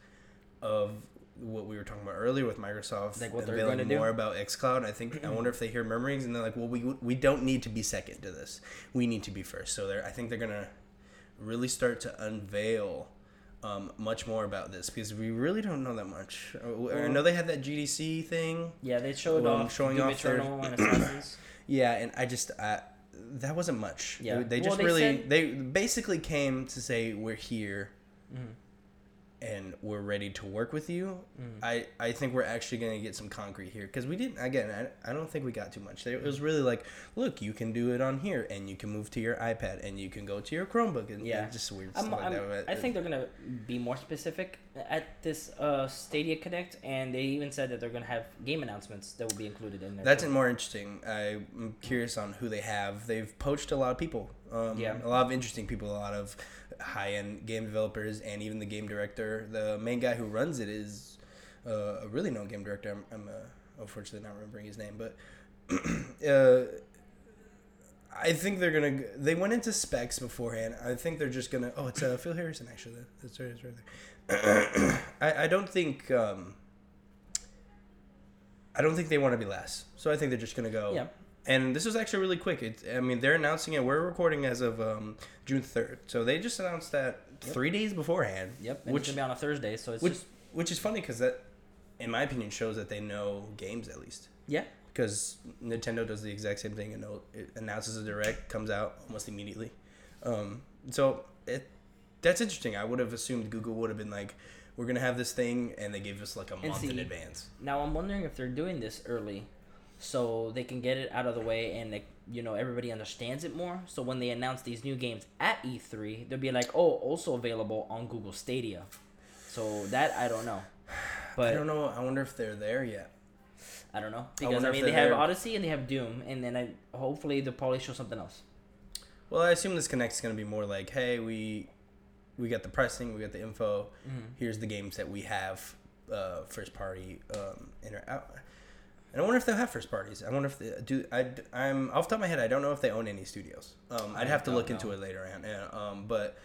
of what we were talking about earlier with Microsoft Like what they're unveiling gonna do? more about XCloud. I think I wonder if they hear murmurings and they're like, "Well, we we don't need to be second to this. We need to be first. So they're I think they're gonna really start to unveil um, much more about this because we really don't know that much. Uh, I know they had that GDC thing. Yeah, they showed Well, off showing Doom off their- and [CLEARS THROAT] Assassins. Yeah, and I just uh, that wasn't much. Yeah. They, they Well, just they really said- they basically came to say we're here Mhm. And we're ready to work with you. Mhm. I, I think we're actually going to get some concrete here because we didn't again I, I don't think we got too much it was really like look you can do it on here and you can move to your ipad and you can go to your chromebook and Yeah. yeah just weird I'm, stuff like I'm, that I think they're gonna be more specific at this uh, Stadia Connect, and they even said that they're gonna have game announcements that will be included in there. that's too. more interesting i'm curious on who they have they've poached a lot of people um, Yeah. a lot of interesting people a lot of high-end game developers and even the game director the main guy who runs it is uh, a really known game director i'm, I'm uh, unfortunately not remembering his name but [CLEARS THROAT] uh, I think they're gonna. They went into specs beforehand. I think they're just gonna. Oh, it's uh, Phil Harrison actually. That's right. It's right there. [CLEARS THROAT] I, I don't think. Um, I don't think they want to be less. So I think they're just gonna go. Yeah. And this was actually really quick. It, I mean, they're announcing it. We're recording as of um, June third, so they just announced that three days beforehand. Yep. And which gonna be on a Thursday, so it's which just which is funny because that, in my opinion, shows that they know games at least. yeah. Because Nintendo does the exact same thing and it announces a direct, comes out almost immediately. Um, so it that's interesting. I would have assumed Google would have been like, "We're gonna have this thing," and they gave us like a month in advance. Now I'm wondering if they're doing this early, so they can get it out of the way and like you know everybody understands it more. So when they announce these new games at E3, they'll be like, oh, also available on Google Stadia. So that I don't know, [SIGHS] but I don't know. I wonder if they're there yet. I don't know because wonder I, mean they have there. Odyssey and they have Doom, and then I hopefully they'll probably show something else. Well, I assume this connect's gonna be more like, "Hey, we we got the pricing, we got the info. Here's the games that we have, uh, first party. Um, inter- I, and I wonder if they'll have first parties. I wonder if they do. I I'm off the top of my head. I don't know if they own any studios. Um, I'd have to look into it later on. Yeah, um, but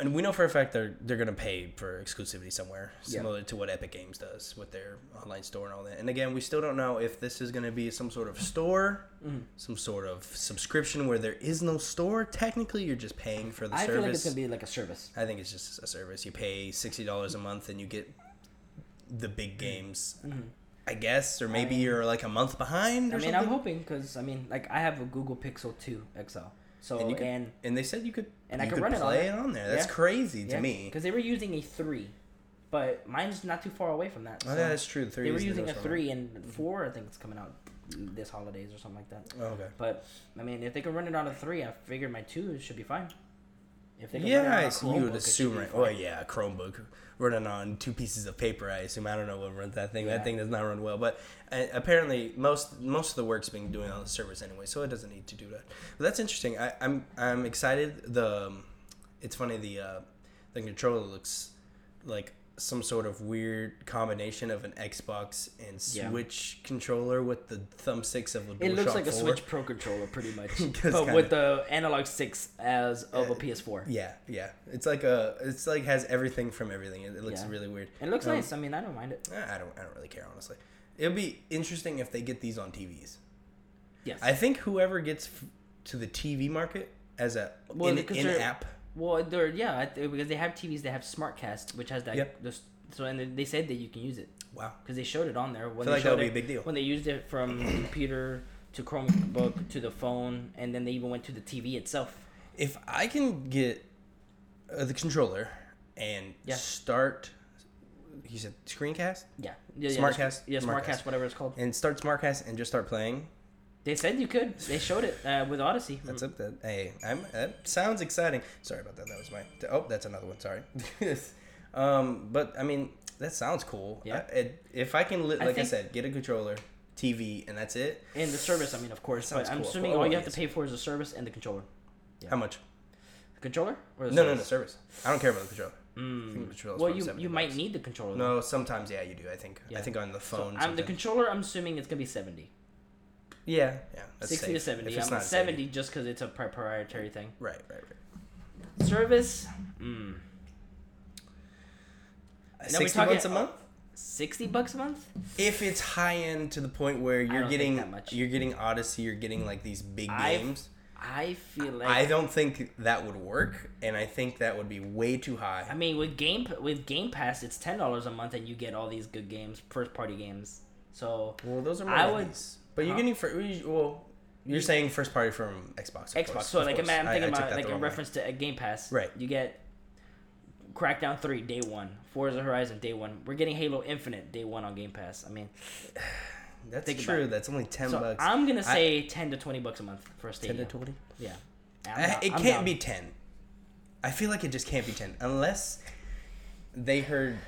and we know for a fact they're they're gonna pay for exclusivity somewhere, Yeah. similar to what Epic Games does with their online store and all that. And again, we still don't know if this is gonna be some sort of store, Mhm. some sort of subscription where there is no store. Technically, you're just paying for the I service. feel like it's gonna be like a service. I think it's just a service. You pay sixty dollars a month and you get the big games. Mhm. I guess, or maybe mean- you're like a month behind. Or I mean, something. I'm hoping because I mean, like I have a Google Pixel 2 XL, so And and, you can- And they said you could, And I you could could run it on there. it on there. That's Yeah. crazy to me. because they were using a three, but mine's not too far away from that. Oh, yeah, that's true. The three they were is the using a one. three and four. I think it's coming out this holidays or something like that. Oh, okay. But I mean, if they can run it on a three, I figured my two should be fine. Yeah, run it on I assume you would Chromebook, it should assume right. Oh yeah, a Chromebook running on two pieces of paper. I assume I don't know what runs that thing. Yeah. That thing does not run well. But uh, apparently most most of the work's being doing on the servers anyway, so it doesn't need to do that. But that's interesting. I, I'm I'm excited. The um, it's funny the uh, the controller looks like some sort of weird combination of an Xbox and Yeah. Switch controller with the thumbsticks of a DualShock It looks like a Switch Pro controller, pretty [LAUGHS] much, but kinda- with the analog sticks as of a Uh, PS4. Yeah, yeah. It's like a it's like has everything from everything. It, it looks Yeah. really weird. It looks Um, nice. I mean, I don't mind it. I don't. I don't really care honestly. It'll be interesting if they get these on TVs. Yes. I think whoever gets f- to the TV market as a Well, in, in app. Well, they're yeah, because they have TVs that have SmartCast, which has that. Yep. This, so and they- they said that you can use it Wow. because they showed it on there. When I feel they like that would be it- a big deal. When they used it from [CLEARS THROAT] computer to Chromebook to the phone, and then they even went to the TV itself. If I can get uh, the controller and Yeah. start, he said screencast Yeah. yeah yeah, SmartCast? Yeah, SmartCast. SmartCast, whatever it's called. and start SmartCast and just start playing. They said you could. They showed it uh, with Odyssey. That's up. That hey, I'm, that sounds exciting. Sorry about that. That was my. Oh, that's another one. Sorry. [LAUGHS] um, but I mean, that sounds cool. Yeah. I, it, if I can, li- I like I, said, get a controller, TV, and that's it. And the service, I mean, of course. But I'm cool. assuming all you have to pay for is the service and the controller. Yeah. How much? The controller or the No, no, no, service? service. I don't care about the controller. Mm. think the controller's Well, you 70 you might bucks. need the controller. though. No, sometimes yeah, you do. I think. I think on the phone. I'm the controller. I'm assuming it's gonna be seventy. Yeah, yeah. That's 60 to 70. If it's I'm not 70 just because it's a proprietary thing. Right, right, right. Service, mm, we Sixty talking- bucks a month. 60 bucks a month? If it's high end to the point where you're getting that much. you're getting Odyssey, you're getting like these big I've- games. I feel like I don't think that would work, and I think that would be way too high. I mean, with game with Game Pass, it's ten dollars a month, and you get all these good games, first party games. So well, those are more I I would- but you're getting for well, you're saying first party from Xbox. Xbox. course, so like, course. I'm thinking I about that like in wrong way. reference to a Game Pass. Right. You get Crackdown Three day one, Forza Horizon day one. We're getting Halo Infinite day one on Game Pass. I mean, [SIGHS] That's think true. That's only ten so bucks. I'm gonna I- say ten to twenty bucks a month for a ten to twenty. Yeah. I'm It I'm can't down. be ten. I feel like it just can't be ten unless they heard.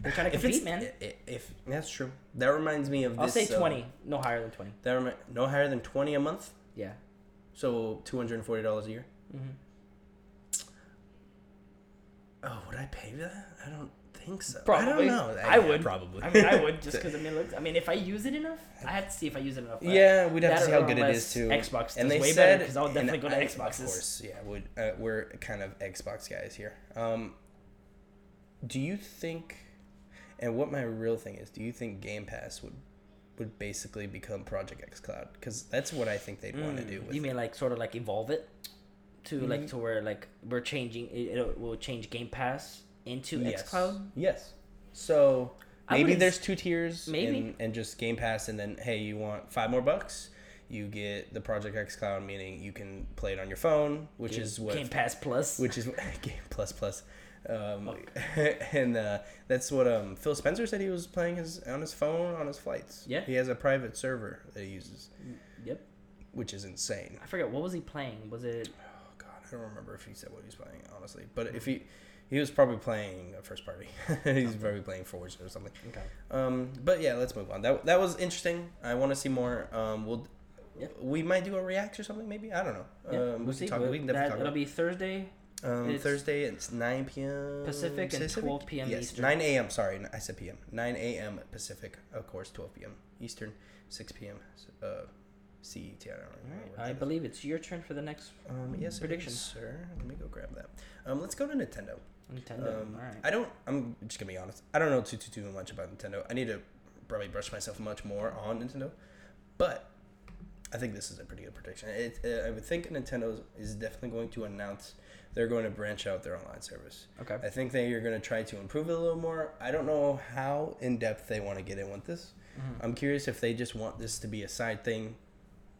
They're trying to If compete, it's man. i- i- If that's true, that reminds me of. This. I'll this, say uh, twenty, no higher than twenty. that remi- no higher than twenty a month, Yeah. so two hundred and forty dollars a year. Mm-hmm. Oh, would I pay that? I don't think so. Probably. I don't know. I Yeah, would probably. I mean, I would just [LAUGHS] because I mean, look, I mean, if I use it enough, I have to see if I use it enough. Yeah, we'd have to see how good it is too. Xbox and they way said, better, 'cause I'll definitely go to I- Xboxes. Of course, yeah. Would uh, we're kind of Xbox guys here. Um, do you think? And what my real thing is, do you think Game Pass would would basically become Project xCloud because that's what I think they'd want to do. With Mm. You mean like sort of like evolve it to like Mhm. to where like we're changing it, it will change Game Pass into yes. Cloud? Yes. So maybe there's two tiers, maybe. and, and just Game Pass, and then hey, you want five more bucks, you get the Project xCloud, meaning you can play it on your phone, which Game- is what Game Pass Plus. which is [LAUGHS] Game Plus Plus. Um, [LAUGHS] and uh, that's what um, Phil Spencer said he was playing his on his phone on his flights. Yeah. he has a private server that he uses, yep. which is insane. I forget what was he playing? Was it Oh God, I don't remember if he said what he was playing honestly, but if he he was probably playing a first party. [LAUGHS] He's probably playing Forza or something. okay? Um, but yeah, let's move on. That that was interesting. I want to see more. Um, we'll Yeah. we might do a react or something. Maybe I don't know. Yeah, um, we'll we can see. talk. but We can that, talk. it'll About. be Thursday. Um, it's Thursday it's 9 p.m. Pacific and 12 p.m. Yes, Eastern. 9 a.m. Sorry, I said p.m. 9 a.m. Pacific, of course, 12 p.m. Eastern, 6 p.m. Uh, CET. I don't remember. I is. believe it's your turn for the next Um, yes, prediction. predictions, sir. Let me go grab that. Um, let's go to Nintendo. Nintendo. Um, All right. I don't. I'm just gonna be honest. I don't know too too too much about Nintendo. I need to probably brush myself much more on Nintendo, but I think this is a pretty good prediction. It, uh, I would think Nintendo is definitely going to announce they're going to branch out their online service. Okay. I think they are going to try to improve it a little more. I don't know how in depth they want to get in with this. Mhm. I'm curious if they just want this to be a side thing,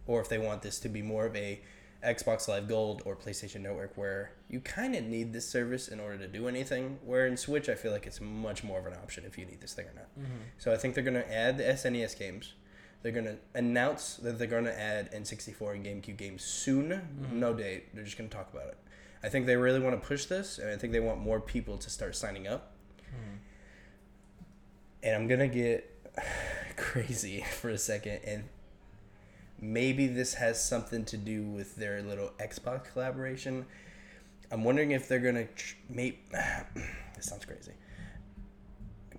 or if they want this to be more of a Xbox Live Gold or PlayStation Network, where you kind of need this service in order to do anything. Where in Switch, I feel like it's much more of an option if you need this thing or not. Mhm. So I think they're going to add the SNES games. They're going to announce that they're going to add N64 and GameCube games soon. Mhm. No date. They're just going to talk about it. I think they really want to push this, and I think they want more people to start signing up. Mhm. And I'm going to get [SIGHS] crazy [LAUGHS] for a second, and maybe this has something to do with their little Xbox collaboration. I'm wondering if they're going to tr- make. [SIGHS] this sounds crazy.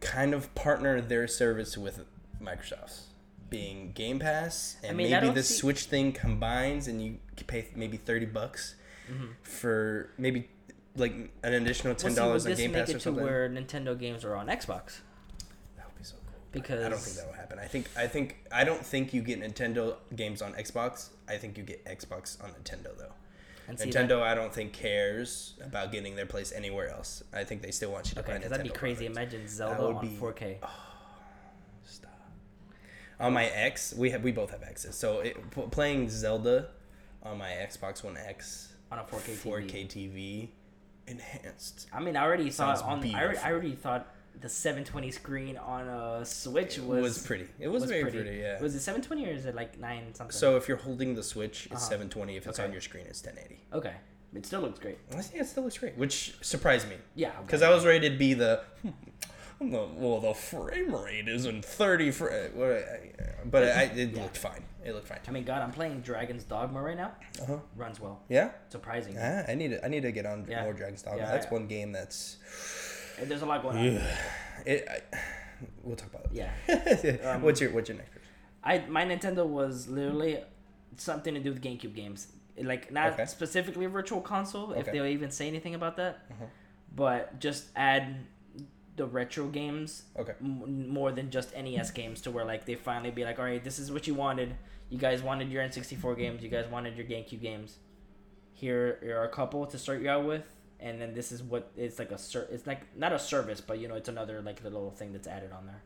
Kind of partner their service with Microsoft's. Being Game Pass, and I mean, maybe the see- Switch thing combines, and you pay maybe thirty bucks Mhm. for maybe like an additional ten dollars would on Game Pass or to something. where Nintendo games are on Xbox? That would be so cool. Because I don't think that will happen. I think I think I don't think you get Nintendo games on Xbox. I think you get Xbox on Nintendo though. Nintendo, I don't think cares about getting their place anywhere else. I think they still want you to That, okay, buy because that'd be crazy. products. Imagine Zelda would on be- 4K. [SIGHS] Stop. On my X, we have we both have X's. So it, p- playing Zelda on my Xbox One X On a 4K TV. 4K TV enhanced. I mean, I already thought on. I already, I already thought the 720 screen on a Switch was it was, pretty. It was, very pretty. yeah. Was it 720 or is it like nine something? so if you're holding the Switch, it's Uh-huh. 720. If it's Okay. on your screen, it's 1080. okay, it still looks great. I think it still looks great, which surprised me Yeah, because I was ready to be the. "Hmm, [LAUGHS] the- Well, the frame rate isn't 30 fr- uh, but I, it Yeah. looked fine. It looked fine. I mean, God, I'm playing Dragon's Dogma right now. Uh-huh. Runs well. Yeah, Surprising. ah, I need to. I need to get on Yeah. more Dragon's Dogma. Yeah, that's yeah. one game that's. [SIGHS] And There's a lot going on. It. I, [SIGHS] we'll talk about Yeah. it. [LAUGHS] Um, what's your What's your next? question? I my Nintendo was literally something to do with GameCube games. Like not Okay. specifically Virtual Console, if they'll even say anything about that, Uh-huh. but just add the retro games Okay. m- more than just NES games to where like they finally be like, all right, this is what you wanted. You guys wanted your N64 games. You guys wanted your GameCube games. Here are a couple to start you out with, and then this is what it's like a ser- It's like not a service, but you know, it's another like little thing that's added on there.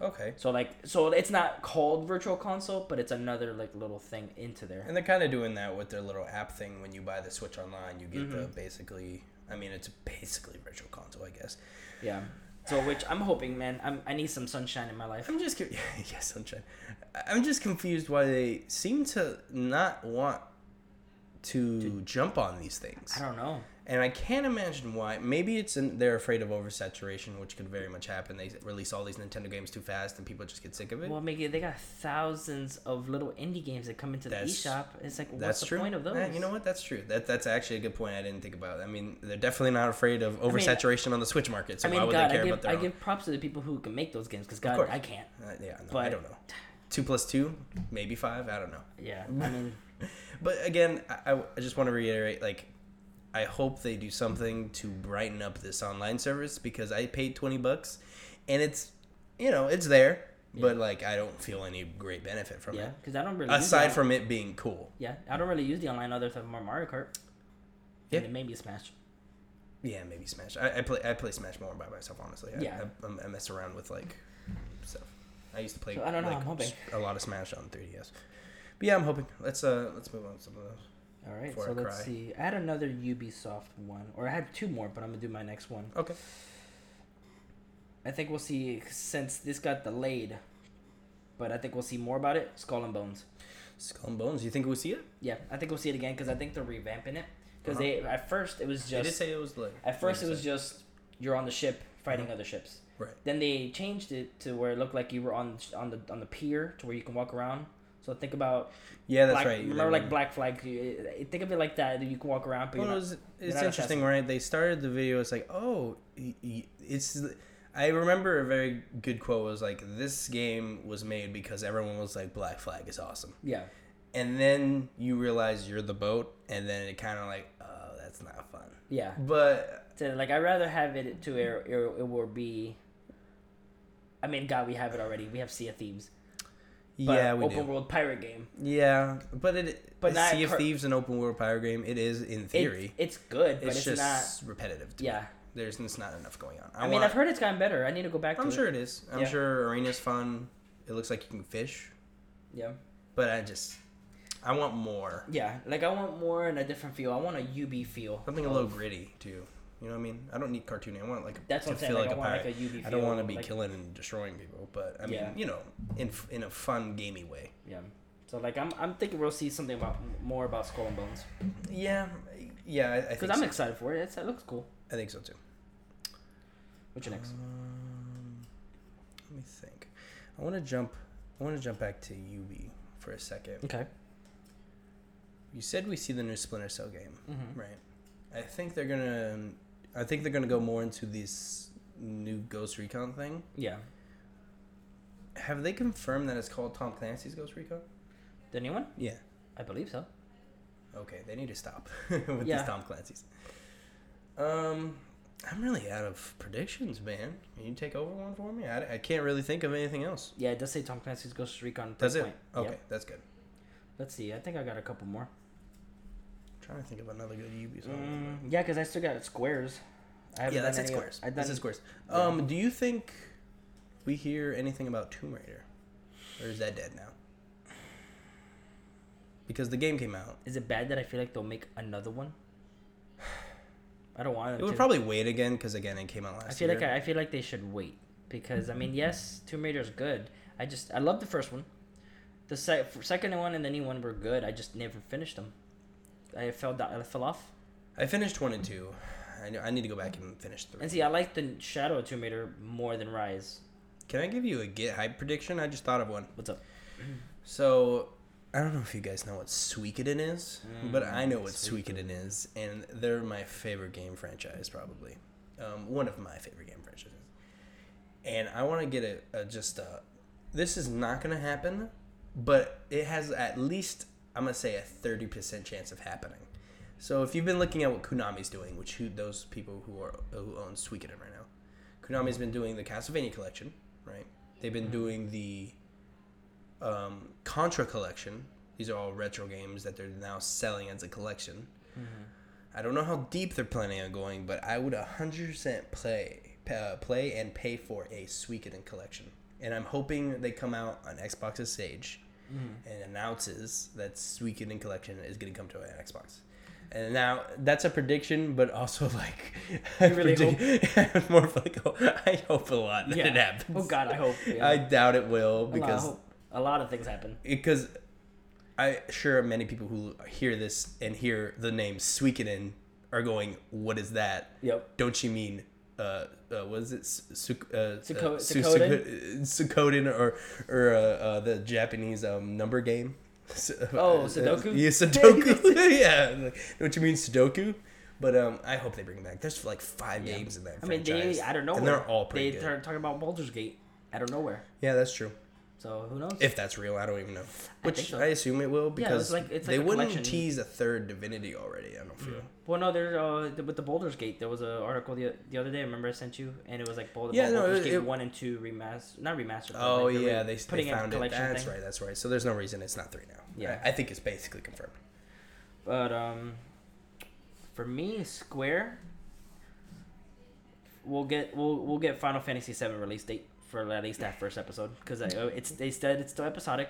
Okay. So like, so it's not called Virtual Console, but it's another like little thing into there. And they're kind of doing that with their little app thing. When you buy the Switch online, you get the Mhm. basically. I mean, it's basically virtual console, I guess. Yeah. So which I'm hoping, man. I'm I need some sunshine in my life. I'm just [LAUGHS] yes, sunshine. I'm just confused why they seem to not want to jump on these things, I don't know. And I can't imagine why. Maybe it's in, they're afraid of oversaturation, which could very much happen. They release all these Nintendo games too fast, and people just get sick of it. Well, Mickey, they got thousands of little indie games that come into the That's- eShop. It's like, what's the true. point of those? Yeah, you know what? That's true. That that's actually a good point. I didn't think about. I mean, they're definitely not afraid of mean- oversaturation on the Switch market. So I mean, why would God, they I care give about their I own? give props to the people who can make those games because God. I can't. Uh, yeah, no, I don't know. Two plus two, maybe five. I don't know. Yeah, I [LAUGHS] mean, But again, I, I- I just want to reiterate, like, I hope they do something to brighten up this online service because I paid twenty bucks, and it's, you know, it's there. but like I don't feel any great benefit from Yeah, it. because I don't really. use Aside from it being cool. yeah, I don't really use the online other than more Mario Kart. Yeah. And maybe Smash. Yeah, maybe Smash. I, I play I play Smash more by myself, honestly. I, Yeah. I, I, mess around with like stuff. I used to play. So, I don't know, like, I'm hoping. a lot of Smash on 3DS. But yeah, I'm hoping. Let's uh let's move on to some of those. All right, so let's cry. see. I had another Ubisoft one, or I had two more, but I'm gonna do my next one. Okay. I think we'll see since this got delayed, but I think we'll see more about it. Skull and Bones. Skull and Bones. You think we'll see it? Yeah, I think we'll see it again because I think they're revamping it. Because Uh-huh. they at first it was just. They did say it was like. at first it was I just you're on the ship fighting other ships. Right. Then they changed it to where it looked like you were on on the on the pier to where you can walk around. So think about. Yeah, that's Black, right. remember like Black Flag. uh, Think of it like that. You can walk around, but Well, it not, it's interesting, right? They started the video. It's like, oh, it's. I remember a very good quote was like, "This game was made because everyone was like, Black Flag is awesome." yeah. and then you realize you're the boat, and then it kind of like, oh, that's not fun. Yeah. But So like I'd rather have it to where it, it will be. I mean, God, we have it already. We have Sea of Thieves. Yeah, we open do. world pirate game. Yeah, but it. But not Sea of cur- Thieves, an open world pirate game, it is in It- theory. it's good, but it's, it's, just not. repetitive. To me. Yeah. there's it's not enough going on. I, mean, I've heard it's gotten better. I need to go back I'm it. sure it is. I'm Yeah. sure arena's fun. It looks like you can fish, Yeah. but I just, I want more. Yeah. Like I want more and a different feel. I want a Ubi feel. Something a little gritty too. You know what I mean? I don't need cartooning. I want like That's to what I'm saying. Like, like, I a want pirate. like a Ubi feel. I don't want to be like, killing and destroying people, but I mean, Yeah. you know, in in a fun, gamey way. Yeah. So like I'm I'm thinking we'll see something about more about Skull and Bones Yeah, yeah, because I'm so. excited for it. It's, it looks cool. I think so too. What's your next? Um, let me think. I want to jump. I want to jump back to Ubi for a second. Okay. You said we see the new Splinter Cell game, Mm-hmm. right? I think they're gonna. I think they're gonna go more into this new Ghost Recon thing. Yeah. Have they confirmed that it's called Tom Clancy's Ghost Recon? The new one? Yeah. I believe so. Okay, they need to stop [LAUGHS] with Yeah. these Tom Clancy's. Um, I'm really out of predictions, man. Can you take over one for me? I, I can't really think of anything else. Yeah, it does say Tom Clancy's Ghost Recon. Does it? point. Okay, Yep. that's good. Let's see. I think I got a couple more. Trying to think of another good Ubisoft. Mm, yeah, because I still got Squares. I haven't yeah, that's done it. any- Squares. I done, This is Squares. yeah. Um, do you think we hear anything about Tomb Raider, or is that dead now? Because the game came out. Is it bad that I feel like they'll make another one? [SIGHS] I don't want them It would to. probably wait again because again it came out last I feel year. like I, I feel like they should wait because I mean yes, Tomb Raider is good. I just I love the first one. The sec- second one and the new one were good. I just never finished them. I fell down, I fell off. I finished one and two. I, know- I need to go back and finish three. And see, I like the Shadow of Tomb Raider more than Rise. Can I give you a get hype prediction? I just thought of one. What's up? So I don't know if you guys know what Suikoden is, but Mm, I know what Suikoden is, and they're my favorite game franchise, probably. Um, one of my favorite game franchises. And I want to get a, a just a. This is not gonna happen, but it has at least I'm gonna say a thirty percent chance of happening. So if you've been looking at what Konami's doing, which who those people who are who own Suikoden right now, Konami's been doing the Castlevania collection, right? They've been doing the um, Contra collection. These are all retro games that they're now selling as a collection. I don't know how deep they're planning on going, but I would 100% play uh, play and pay for a Suikoden collection. And I'm hoping they come out on Xbox's stage Mm. and announces that Suikoden collection is going to come to an Xbox. And now that's a prediction, but also [LAUGHS] like I really predict- [LAUGHS] more of like oh, [LAUGHS] I hope a lot that Yeah. it happens. Oh God, I hope. Yeah. I doubt it will A lot, because a lot of things happen. because I sure many people who hear this and hear the name Suikoden are going, "What is that? Yep. Don't you mean uh, uh what is it? Uh, uh, Su- Suikoden? Suko- Suikoden or or uh, uh, the Japanese um number game? Oh, uh, Sudoku? yeah, [LAUGHS] Sudoku. [LAUGHS] yeah. Like, don't you mean Sudoku? But um, I hope they bring it back. There's like five Yeah. games in that I mean, they I don't know. and they're all pretty They good. started talking about Baldur's Gate out of nowhere. yeah, that's true. So who knows? If that's real, I don't even know. Which think so. I assume it will it's because like- it's they like a wouldn't collection. tease a third Divinity already. I don't feel. well, no, there uh, with the Baldur's Gate, there was an article the, the other day. I remember I sent you, and it was like Baldur, Yeah, no, Gate it- one and two remaster, not remastered. Oh like, they're yeah, they, they putting in a found it. That's thing. right. That's right. So there's no reason it's not three now. Yeah. I, I think it's basically confirmed. But um, for me, Square, we'll get we'll we'll get Final Fantasy VII release date for at least that first episode because oh, it's they said it's still episodic,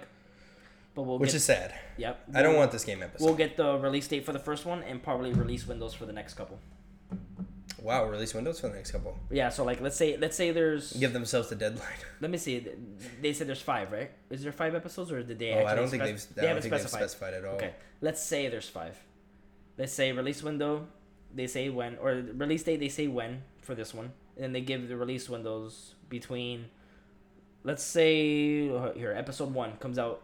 but we'll Which get, is sad. yep. I don't want this game episode. We'll get the release date for the first one and probably release windows for the next couple. wow, release windows for the next couple. Yeah, so like let's say let's say there's Give themselves the deadline. [LAUGHS] let me see they said there's five right? Is there five episodes or did they? oh, I don't think spec- they've. they I don't haven't think they've specified. specified at all. Okay, let's say there's five. Let's say release window, they say when, or release date, they say when for this one, and then they give the release windows between. Let's say uh, here, episode one comes out.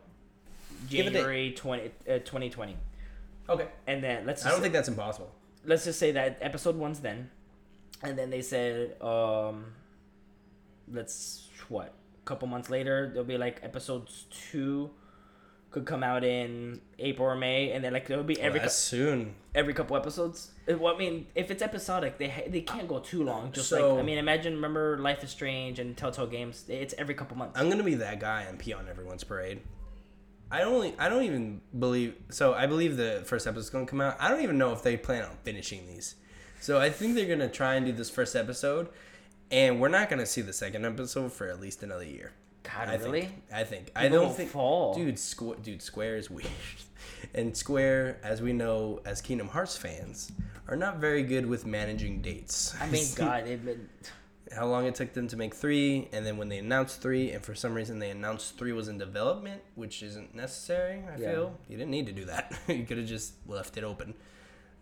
January 20, uh, 2020. Okay. and then let's. Just I don't say- think that's impossible. let's just say that episode one's then, and then they said, um, let's what, a couple months later, there'll be like episodes two could come out in April or May, and then like there'll be Well, every that's soon. every couple episodes. Well, I mean, if it's episodic, they ha- they can't go too long. Just So- like I mean, imagine remember Life is Strange and Telltale Games. It's every couple months. I'm gonna be that guy and pee on everyone's parade. I only I don't even believe so I believe the first episode's gonna come out. I don't even know if they plan on finishing these. So I think they're gonna try and do this first episode and we're not gonna see the second episode for at least another year. God, I really? think. I think. I People don't think fall. Dude, Squ- dude, Square is [LAUGHS] weird. And Square, as we know as Kingdom Hearts fans, are not very good with managing dates. I mean, [LAUGHS] God, it, it, how long it took them to make three, and then when they announced three, and for some reason they announced three was in development, which isn't necessary. I Yeah. feel you didn't need to do that. [LAUGHS] you could have just left it open.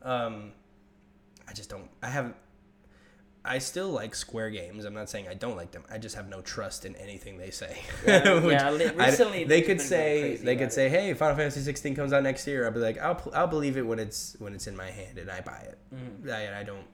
Um, I just don't. I haven't. I still like Square games. I'm not saying I don't like them. I just have no trust in anything they say. [LAUGHS] Yeah, [LAUGHS] yeah, li- I- recently they could say they could it. say, "Hey, Final Fantasy 16 comes out next year." I'll be like, "I'll I'll believe it when it's when it's in my hand and I buy it." Mm-hmm. I, I don't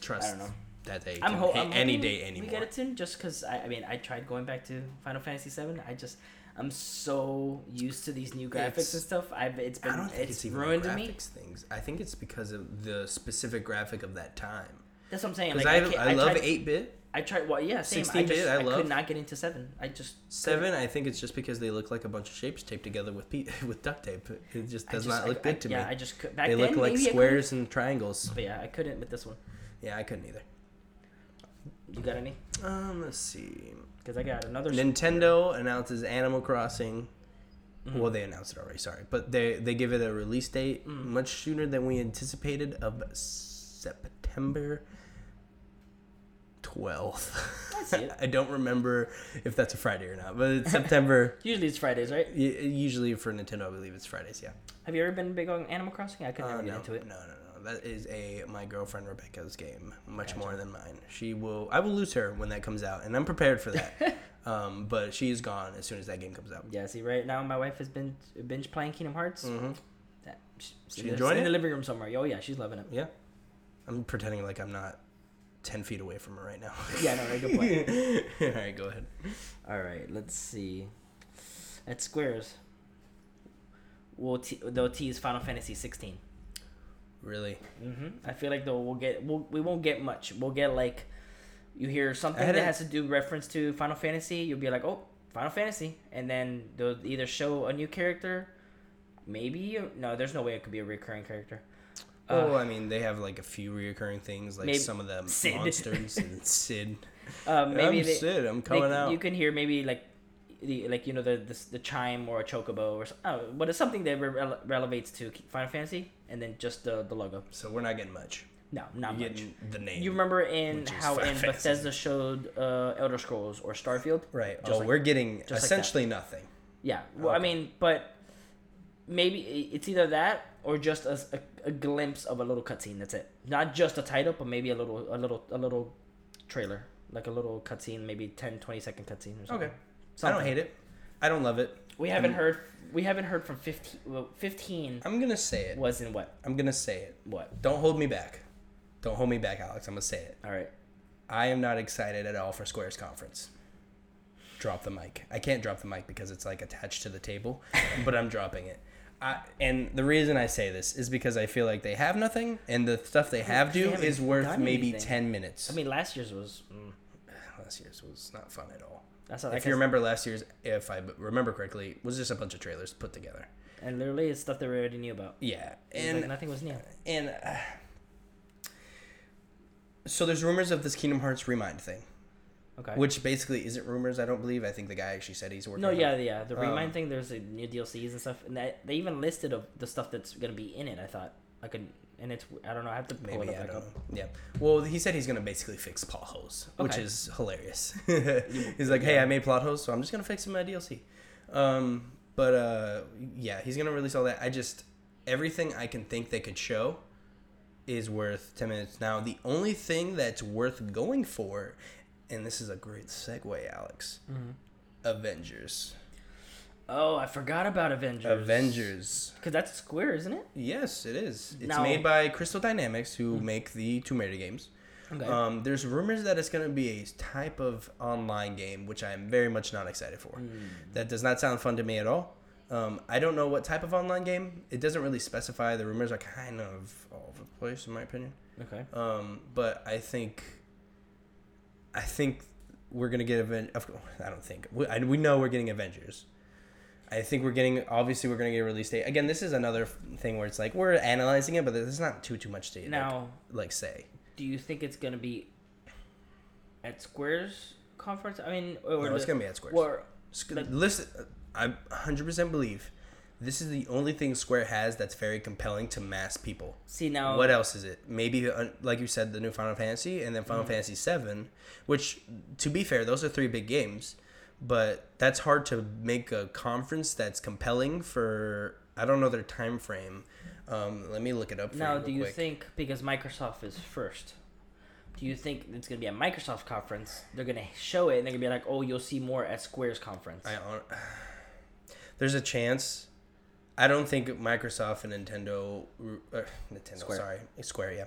trust. I don't know. that they I'm, ho- I'm any day anymore. We get it soon, just because I, I mean, I tried going back to Final Fantasy 7. I just, I'm so used to these new graphics It's- and stuff. I've it's been I don't think it's, it's, even ruined the me. things. I think it's because of the specific graphic of that time. That's what I'm saying. Like, I, I, I, love eight bit. I tried. Well, yeah, same. I 16-bit, I I, love. could not get into seven. I just Seven, I think it's just because they look like a bunch of shapes taped together with pe- [LAUGHS] with duct tape. It just does just- not look good to yeah, me. Yeah, I just could. Back they then, look like maybe I could, squares and triangles. But yeah, I couldn't with this one. Yeah, I couldn't either. You got any? Um, let's see. Because I got another. Nintendo announces Animal Crossing. Mhm. Well, they announced it already. Sorry, but they they give it a release date Mm. much sooner than we anticipated of September twelfth. I see it. [LAUGHS] I don't remember if that's a Friday or not, but it's September. [LAUGHS] Usually it's Fridays, right? y- Usually for Nintendo, I believe it's Fridays. Yeah. Have you ever been big on Animal Crossing? I could Uh, never no, get into it. no, no, no. That is a my girlfriend Rebecca's game, much Gotcha. more than mine. She will. I will lose her when that comes out, and I'm prepared for that. [LAUGHS] um, but she is gone as soon as that game comes out. Yeah, see, right now my wife has been binge playing Kingdom Hearts. Mm-hmm. That, she's She enjoying in it? the living room somewhere. Oh yeah, she's loving it. Yeah. I'm pretending like I'm not ten feet away from her right now. [LAUGHS] Yeah, no, no, good point. [LAUGHS] All right, go ahead. All right, let's see. At Squares, we'll te- they'll tease Final Fantasy 16. Really? hmm I feel like though we'll get we'll, we won't get much. We'll get like you hear something that has to do reference to Final Fantasy. You'll be like, oh, Final Fantasy, and then they'll either show a new character, maybe no. There's no way it could be a recurring character. Oh, Uh, I mean, they have like a few reoccurring things, like Maybe- some of the Cid. monsters and [LAUGHS] Cid. uh, maybe I'm they, Cid. I'm they- coming out. you can hear maybe like the like you know the the, the chime or a chocobo or oh, but it's something that re- rele- relevates to Final Fantasy, and then just the the logo. so we're not getting much. No, not You're much. getting the name. You remember in how in Fantasy. Bethesda showed uh, Elder Scrolls or Starfield? right. just oh, like- we're getting just like essentially nothing. Yeah. Well, I mean, but maybe it's either that or just a a glimpse of a little cutscene. That's it. Not just a title, but maybe a little a little a little trailer, like a little cutscene, maybe 10, 20 second cutscene or something. Okay. I don't hate it. I don't love it. We haven't I'm- heard. We haven't heard from fifteen. Well, fifteen I'm gonna say it. was in what? I'm gonna say it. What? Don't hold me back. Don't hold me back, Alex. I'm gonna say it. All right. I am not excited at all for Square's conference. drop the mic. I can't drop the mic because it's like attached to the table, [LAUGHS] but I'm dropping it. I, and the reason I say this is because I feel like they have nothing, and the stuff they have do is worth maybe anything. ten minutes. I mean, last year's was. Mm, [SIGHS] last year's was not fun at all. that's not. if you remember last year's, if I remember correctly, was just a bunch of trailers put together. and literally, it's stuff that we already knew about. Yeah, and like nothing was new. and uh, so there's rumors of this Kingdom Hearts Re Mind thing, Okay. which basically isn't rumors. I don't believe. I think the guy actually said he's working. no, on it. yeah, yeah. The Um, Re Mind thing. There's a new DLCs and stuff, and that, they even listed of the stuff that's gonna be in it. I thought I could, and it's. I don't know. I have to pull Maybe it I up back don't. Yeah. Well, he said he's gonna basically fix plot holes, which is hilarious. [LAUGHS] he's like, "Hey, I made plot holes, so I'm just gonna fix them in my DLC." Um, but uh, yeah, he's gonna release all that. I just everything I can think they could show is worth ten minutes. Now, the only thing that's worth going for, and this is a great segue, Alex. Mm-hmm. Avengers. Oh, I forgot about Avengers. Avengers. Because that's Square, isn't it? Yes, it is. It's Now- made by Crystal Dynamics, who make the Tomb Raider games. Okay. Um, there's rumors that it's going to be a type of online game, which I'm very much not excited for. Hmm. That does not sound fun to me at all. Um, I don't know what type of online game. It doesn't really specify. The rumors are kind of all over the place, in my opinion. okay. Um, but I think, I think we're gonna get Aven- of course, I don't think we, I, we know we're getting Avengers. I think we're getting obviously we're gonna get a release date. Again, this is another thing where it's like we're analyzing it, but there's not too too much to Now, like say. do you think it's gonna be at Square's conference? I mean, or No, it's gonna be at Square's. Or like- listen, I 100% believe this is the only thing Square has that's very compelling to mass people. see now. what else is it? Maybe, like you said, the new Final Fantasy and then Mm-hmm. Final Fantasy Seven, which, to be fair, those are three big games, but that's hard to make a conference that's compelling for. I don't know their time frame. Um, let me look it up. For Now, you do you quick. think because Microsoft is first? Do you think it's gonna be a Microsoft conference? They're gonna show it and they're gonna be like, "Oh, you'll see more at Square's conference." I [SIGHS] there's a chance. I don't think Microsoft and Nintendo, uh, Nintendo, Square. sorry, Square, yeah.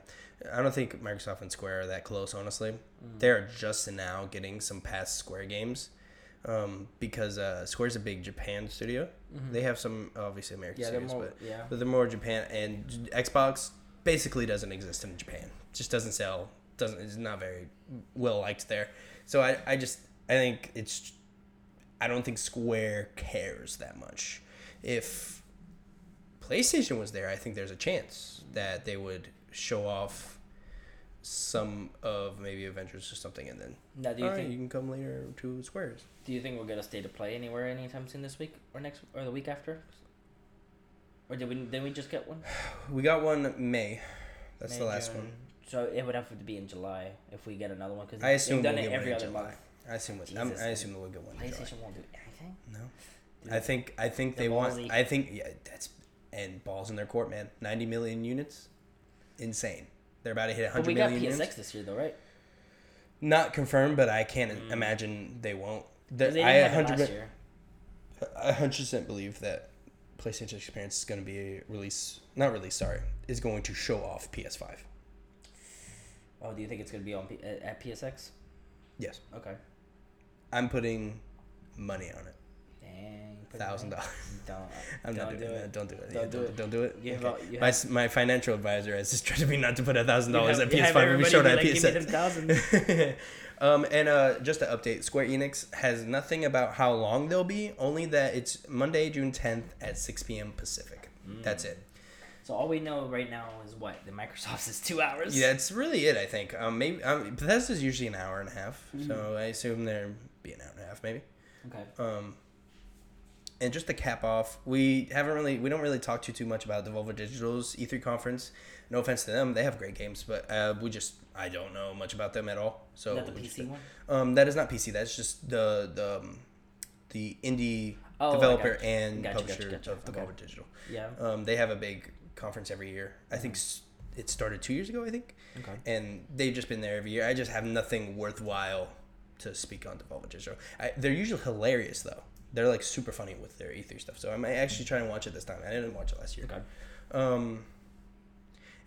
I don't think Microsoft and Square are that close. Honestly, Mm. they're just now getting some past Square games, um, because uh, Square's a big Japan studio. They have some obviously American Mm-hmm. yeah, studios, more. but Yeah. but they're more Japan and Xbox basically doesn't exist in Japan. Just doesn't sell. Doesn't is not very well liked there. So I I just I think it's I don't think Square cares that much. If PlayStation was there, I think there's a chance that they would show off some of maybe Avengers or something, and then Now, do you "All right, think? you can come later to Squares. Do you think we'll get a state of play anywhere anytime soon this week or next or the week after? Or did we did we just get one? [SIGHS] We got one May. That's May, the last June. one. So it would have to be in July if we get another one because I assume we'll it get every one other July. month. I assume. I'm, Jesus. I assume we'll get one. in July. PlayStation won't do anything. No. Dude, I think I think The they want. I think yeah, that's and balls in their court, man. Ninety million units, insane. They're about to hit but we hundred got PSX units. this year though, right? Not confirmed, but I can't mm. imagine they won't. they I didn't have it hundred last year. I hundred percent believe that PlayStation Experience is going to be a release. Not release, sorry, is going to show off PS5. Oh, do you think it's gonna be on P- at PSX? Yes, Okay. I'm putting money on it. Thousand dollars. Don't. [LAUGHS] I'm not don't doing do that. it. Don't do it. Don't Yeah, do don't, it. don't do it. You have Okay. you my, have- my financial advisor has just [LAUGHS] tried to me not to put a thousand dollars at You have- PS5 you have when we showed at like, "Give me them PSX. thousand." [LAUGHS] um, and uh, just to update, Square Enix has nothing about how long they'll be. Only that it's Monday, June 10th at 6 p.m. Pacific. That's it. So all we know right now is what the Microsoft's is two hours. Yeah, that's really it. I think. Um, maybe um, Bethesda's usually an hour and a half, so I assume there'd be an hour and a half, maybe. Okay. Um, and just to cap off, we haven't really, we don't really talk too too much about Devolver Digital's E3 conference. No offense to them, they have great games, but uh, we just, I don't know much about them at all. So Is that the we just- PC one? Um, that is not PC. That's just the the um, the indie Oh, developer gotcha. and Gotcha, gotcha, publisher gotcha. of Okay. Devolver Digital. Yeah. Um, they have a big conference every year. I think s- it started two years ago. I think Okay. and they've just been there every year. I just have nothing worthwhile to speak on Devolver Digital. I, they're usually hilarious though. They're like super funny with their E3 stuff. So I might actually try and watch it this time. I didn't watch it last year. Okay. Um,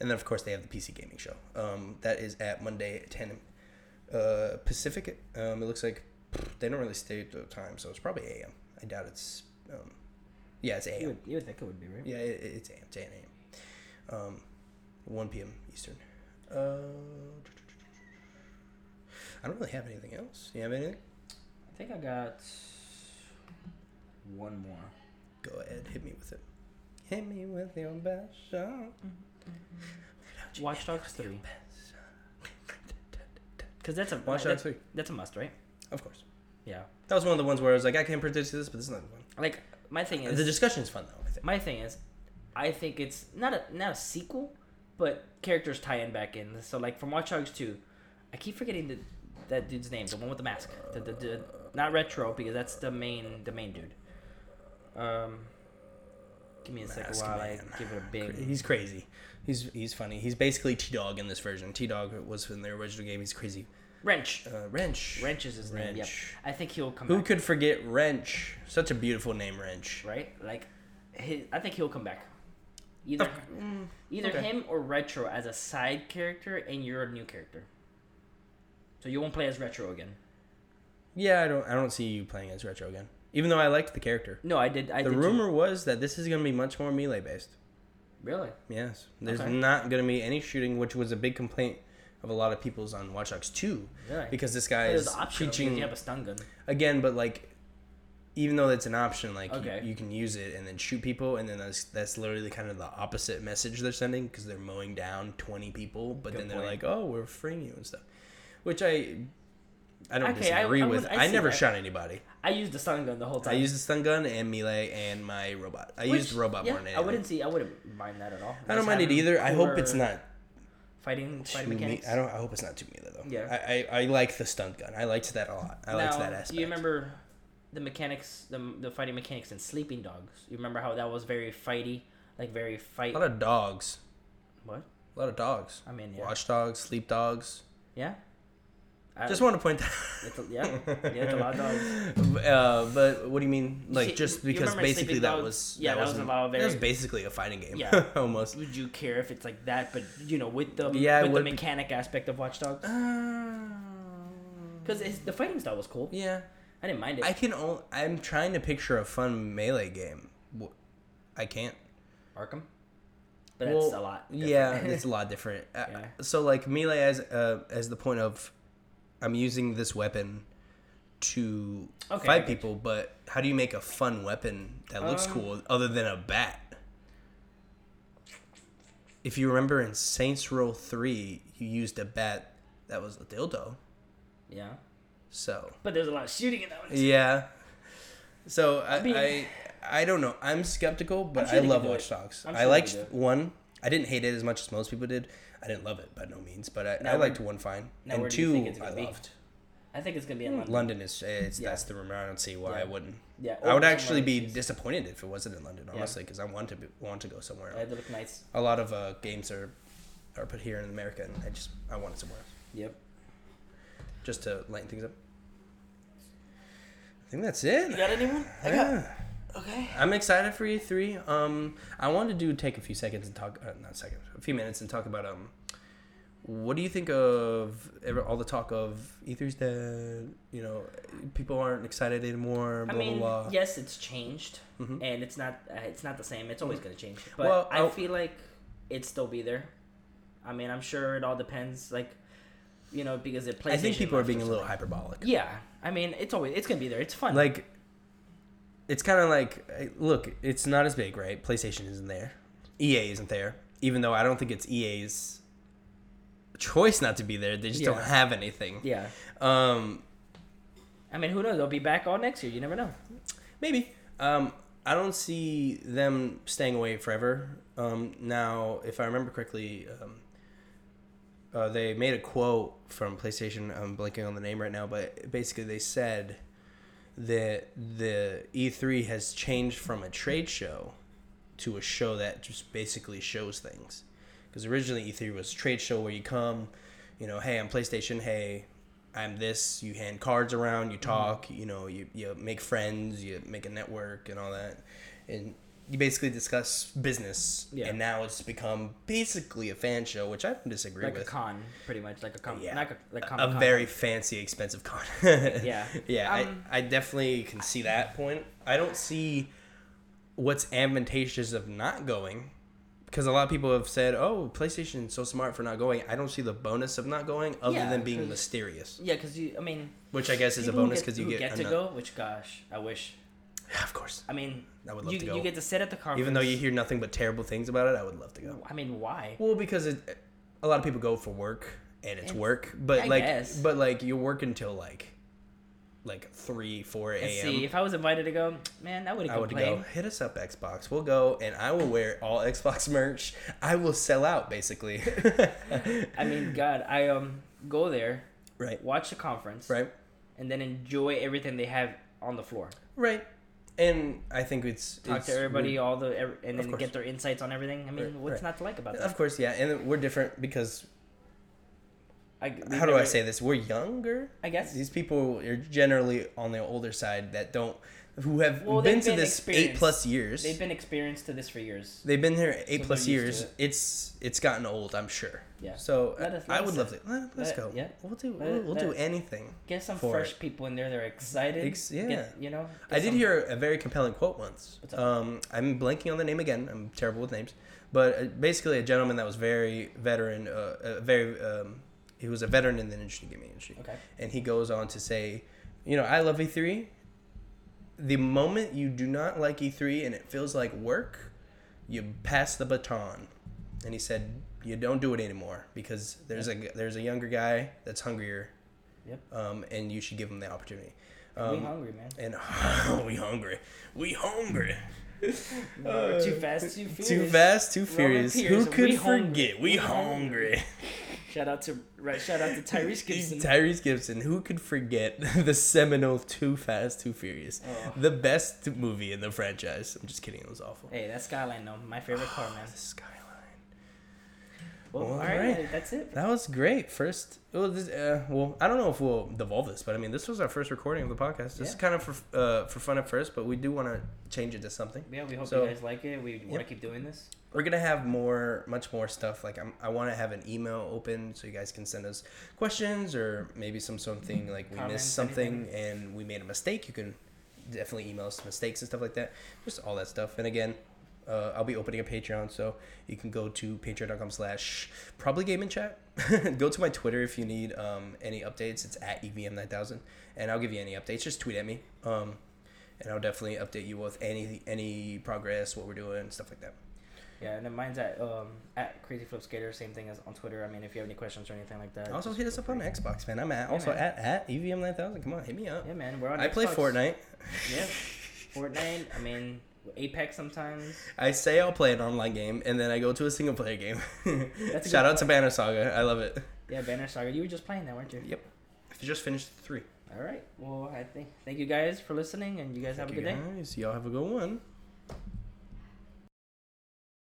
and then of course they have the PC gaming show. Um, that is at Monday at ten uh, Pacific. Um, it looks like they don't really state the time, so it's probably AM. I doubt it's. Um, yeah, it's You AM. would, you would think it would be right. Yeah, it, it's AM. It's 8 AM. Um, 1 p.m. Eastern. Uh, I don't really have anything else. You have anything? I think I got one more. Go ahead, hit me with it. Hit me with your best song. Mm-hmm. Watch Dogs three. [LAUGHS] Because that's a Watch Dogs 3. That's a must, right? Of course. Yeah. That was one of the ones where I was like, I can't predict this, but this is not one. Like my thing is The discussion is fun though. I think. my thing is, I think it's not a not a sequel, but characters tie in back in. So like from Watch Dogs two, I keep forgetting the that dude's name, the one with the mask. The, the, the not retro because that's the main the main dude. Um, give me a second while Man. I give it a big. He's crazy. He's he's funny. He's basically T Dog in this version. T Dog was in the original game. He's crazy. Wrench. Uh, Wrench. Wrench is his name. Yep. Wrench. I think he'll come Who back. could forget Wrench? Such a beautiful name, Wrench. right? Like, his, I think he'll come back. Either either okay. him or Retro as a side character, and you're a new character. So you won't play as Retro again. Yeah, I don't I don't see you playing as Retro again. Even though I liked the character. No, I did. I the did too. rumor was that this is going to be much more melee based. Really? Yes. There's Okay. not going to be any shooting, which was a big complaint of a lot of people's on Watch Dogs 2 Really? because this guy is optional you have a stun gun. again, but like even though that's an option, like you- Okay. you, can use it and then shoot people, and then that's that's literally kind of the opposite message they're sending because they're mowing down twenty people, but Good then they're point. like, "Oh, we're freeing you" and stuff, which I I don't Okay, disagree I with. I, I never that. shot anybody. I used the stun gun the whole time. I used the stun gun and melee and my robot. I Which- used robot yeah, more than anything. I wouldn't see. I wouldn't mind that at all. I don't mind it either. I hope it's not fighting fighting me- mechanics. I don't. I hope it's not too melee though. Yeah. I, I, I like the stun gun. I liked that a lot. I liked that aspect. do you remember the mechanics, the the fighting mechanics in Sleeping Dogs? You remember how that was very fighty, like very fight. A lot of dogs. what? A lot of dogs. I mean, yeah, Watch dogs, sleep dogs. yeah. I, Just want to point that. [LAUGHS] It's [LAUGHS] yeah, yeah, it's a lot of dogs. Uh, but what do you mean? Like just because basically that Dogs? was Yeah, that was wasn't- a lot of that was basically a fighting game. Yeah. [LAUGHS] almost. Would you care if it's like that? But you know, with the Yeah, with the would be- mechanic aspect of Watch Dogs, because the fighting style was cool. yeah, I didn't mind it. I can. Only, I'm trying to picture a fun melee game. I can't. Arkham, but Well, a lot. Yeah, it's a lot different. Uh, Yeah. So like melee as uh, as the point of, I'm using this weapon to Okay, fight people, but how do you make a fun weapon that looks Um, cool other than a bat? If you remember in Saints Row Three, you used a bat that was a dildo. yeah, So but there's a lot of shooting in that one. yeah. So I, I, mean- I don't know. I'm skeptical, but sure I love Watch. Dogs. I'm I sure they liked one. I didn't hate it as much as most people did. I didn't love it by no means, but I, Now I liked one fine. now and where do you two, think it's I be? loved. I think it's gonna be in London. London is it's Yeah. that's the rumor. I don't see why Yeah. I wouldn't. Yeah, I would or actually somewhere be overseas. disappointed if it wasn't in London, Yeah. honestly, because I want to be, want to go somewhere. Yeah, they look nice. A lot of uh, games are are put here in America, and I just I want it somewhere else, Yep. just to lighten things up. I think that's it. You got anyone? I got. Yeah. Okay. I'm excited for E3. Um, I wanted to take a few seconds and talk, uh, not seconds, a few minutes and talk about um, what do you think of ever, all the talk of E3's dead? You know, people aren't excited anymore. Blah I mean, blah blah. yes, it's changed, Mhm. and it's not. Uh, it's not the same. It's always gonna change. But Well, I I'll- feel like it still be there. I mean, I'm sure it all depends. Like, you know, because it plays. I think people are being a little hyperbolic. Yeah, I mean, it's always it's gonna be there. It's fun. Like, it's kind of like, uh, look, it's not as big, right? PlayStation isn't there, EA isn't there. Even though I don't think it's EA's choice not to be there, they just don't have anything. yeah. Um, I mean, who knows? They'll be back all next year. You never know. Maybe. Um, I don't see them staying away forever. Um, now, if I remember correctly, um, uh, they made a quote from PlayStation. I'm blanking on the name right now, but basically they said that the E3 has changed from a trade show to a show that just basically shows things. Because originally E3 was a trade show where you come, you know, hey, I'm PlayStation. Hey, I'm this. You hand cards around, you mm-hmm. talk, you know, you, you make friends, you make a network and all that. And you basically discuss business, Yeah. and now it's become basically a fan show, which I don't disagree like with. Like a con, pretty much like a con, Yeah. like a, like a very fancy, expensive con. [LAUGHS] Yeah. yeah. Um, I, I definitely can see that point. I don't see what's advantageous of not going, because a lot of people have said, "Oh, PlayStation's so smart for not going." I don't see the bonus of not going, other Yeah, than being mysterious, Yeah, because you, I mean, which I guess is a bonus because you who get, to go. Which gosh, I wish. Yeah, [SIGHS] of course. I mean, I would love you to go. you get to sit at the conference. Even though you hear nothing but terrible things about it, I would love to go. I mean, why? Well, because it, a lot of people go for work and it's And- work, but I like, guess. but like you work until like, like three, four a.m. see. If I was invited to go, man, I would go. I would go. Hit us up, Xbox. We'll go, and I will wear all Xbox [LAUGHS] merch. I will sell out, basically. [LAUGHS] I mean, God, I um go there, right, watch the conference, right, and then enjoy everything they have on the floor. right. And I think it's Talk it's- to everybody, all the ev- and then get their insights on everything. I mean, Right, what's right. not to like about that? Of course, yeah, and we're different because I, how do I say this? We're younger. I guess. These people are generally on the older side that don't, who have Well, been to been this eight plus years. They've been experienced to this for years. They've been here eight So plus years. it. It's it's gotten old, I'm sure. Yeah. So Let us- I would love to. Let, us Let- go. yeah. We'll do. Let- we'll we'll let do anything. Get some fresh it. people in there. They're excited. Ex- yeah. Get- you know. I did some- hear a very compelling quote once. Um, I'm blanking on the name again. I'm terrible with names, but uh, basically a gentleman that was very veteran, uh, uh, very um, he was a veteran in the industry, gaming industry, Okay. and he goes on to say, you know, I love E3. The moment you do not like E3 and it feels like work, you pass the baton. And he said, you don't do it anymore because there's a there's a younger guy that's hungrier, Yep. um, and you should give him the opportunity. we Um, hungry, man. and [LAUGHS] we hungry. We hungry. [LAUGHS] We're too fast, too [LAUGHS] furious. Too fast, too furious. Who could we forget? We We hungry. Shout out to right. Shout out to Tyrese Gibson. Tyrese Gibson. Who could forget the seminal Too Fast, Too Furious? Oh. The best movie in the franchise. I'm just kidding. It was awful. Hey, that's Skyline though. My favorite car, man. [SIGHS] Skyline. Well, Well, all right, alright. that's it. That was great. First, well, this, uh, well, I don't know if we'll devolve this, but I mean, this was our first recording of the podcast. This is kind of for uh, for fun at first, but we do want to change it to something. Yeah, we hope So- you guys like it. We want to keep doing this. we're gonna have more much more stuff like I'm, i want to have an email open so you guys can send us questions or maybe some something like we Comments, missed something and we made a mistake you can definitely email us mistakes and stuff like that just all that stuff and again uh, i'll be opening a patreon so you can go to patreon.com slash probably game and chat [LAUGHS] go to my twitter if you need um, any updates it's at evm9000 and i'll give you any updates just tweet at me um, and i'll definitely update you with any any progress what we're doing stuff like that Yeah, and then mine's at um at Crazy Flip Skater. Same thing as on Twitter. I mean, if you have any questions or anything like that. Also hit us up on. Xbox, man. I'm at Yeah, also man. at at E EVM nine thousand. Come on, hit me up. Yeah, man. We're on. I play Fortnite. Yeah, [LAUGHS] Fortnite. I mean, Apex sometimes. I say I'll play an online game, and then I go to a single player game. [LAUGHS] Shout out to Banner Saga. I love it. Yeah, Banner Saga. You were just playing that, weren't you? Yep. I just finished three. All right. Well, I think thank you guys for listening, and you guys have a Thank good you day. guys. Y'all have a good one.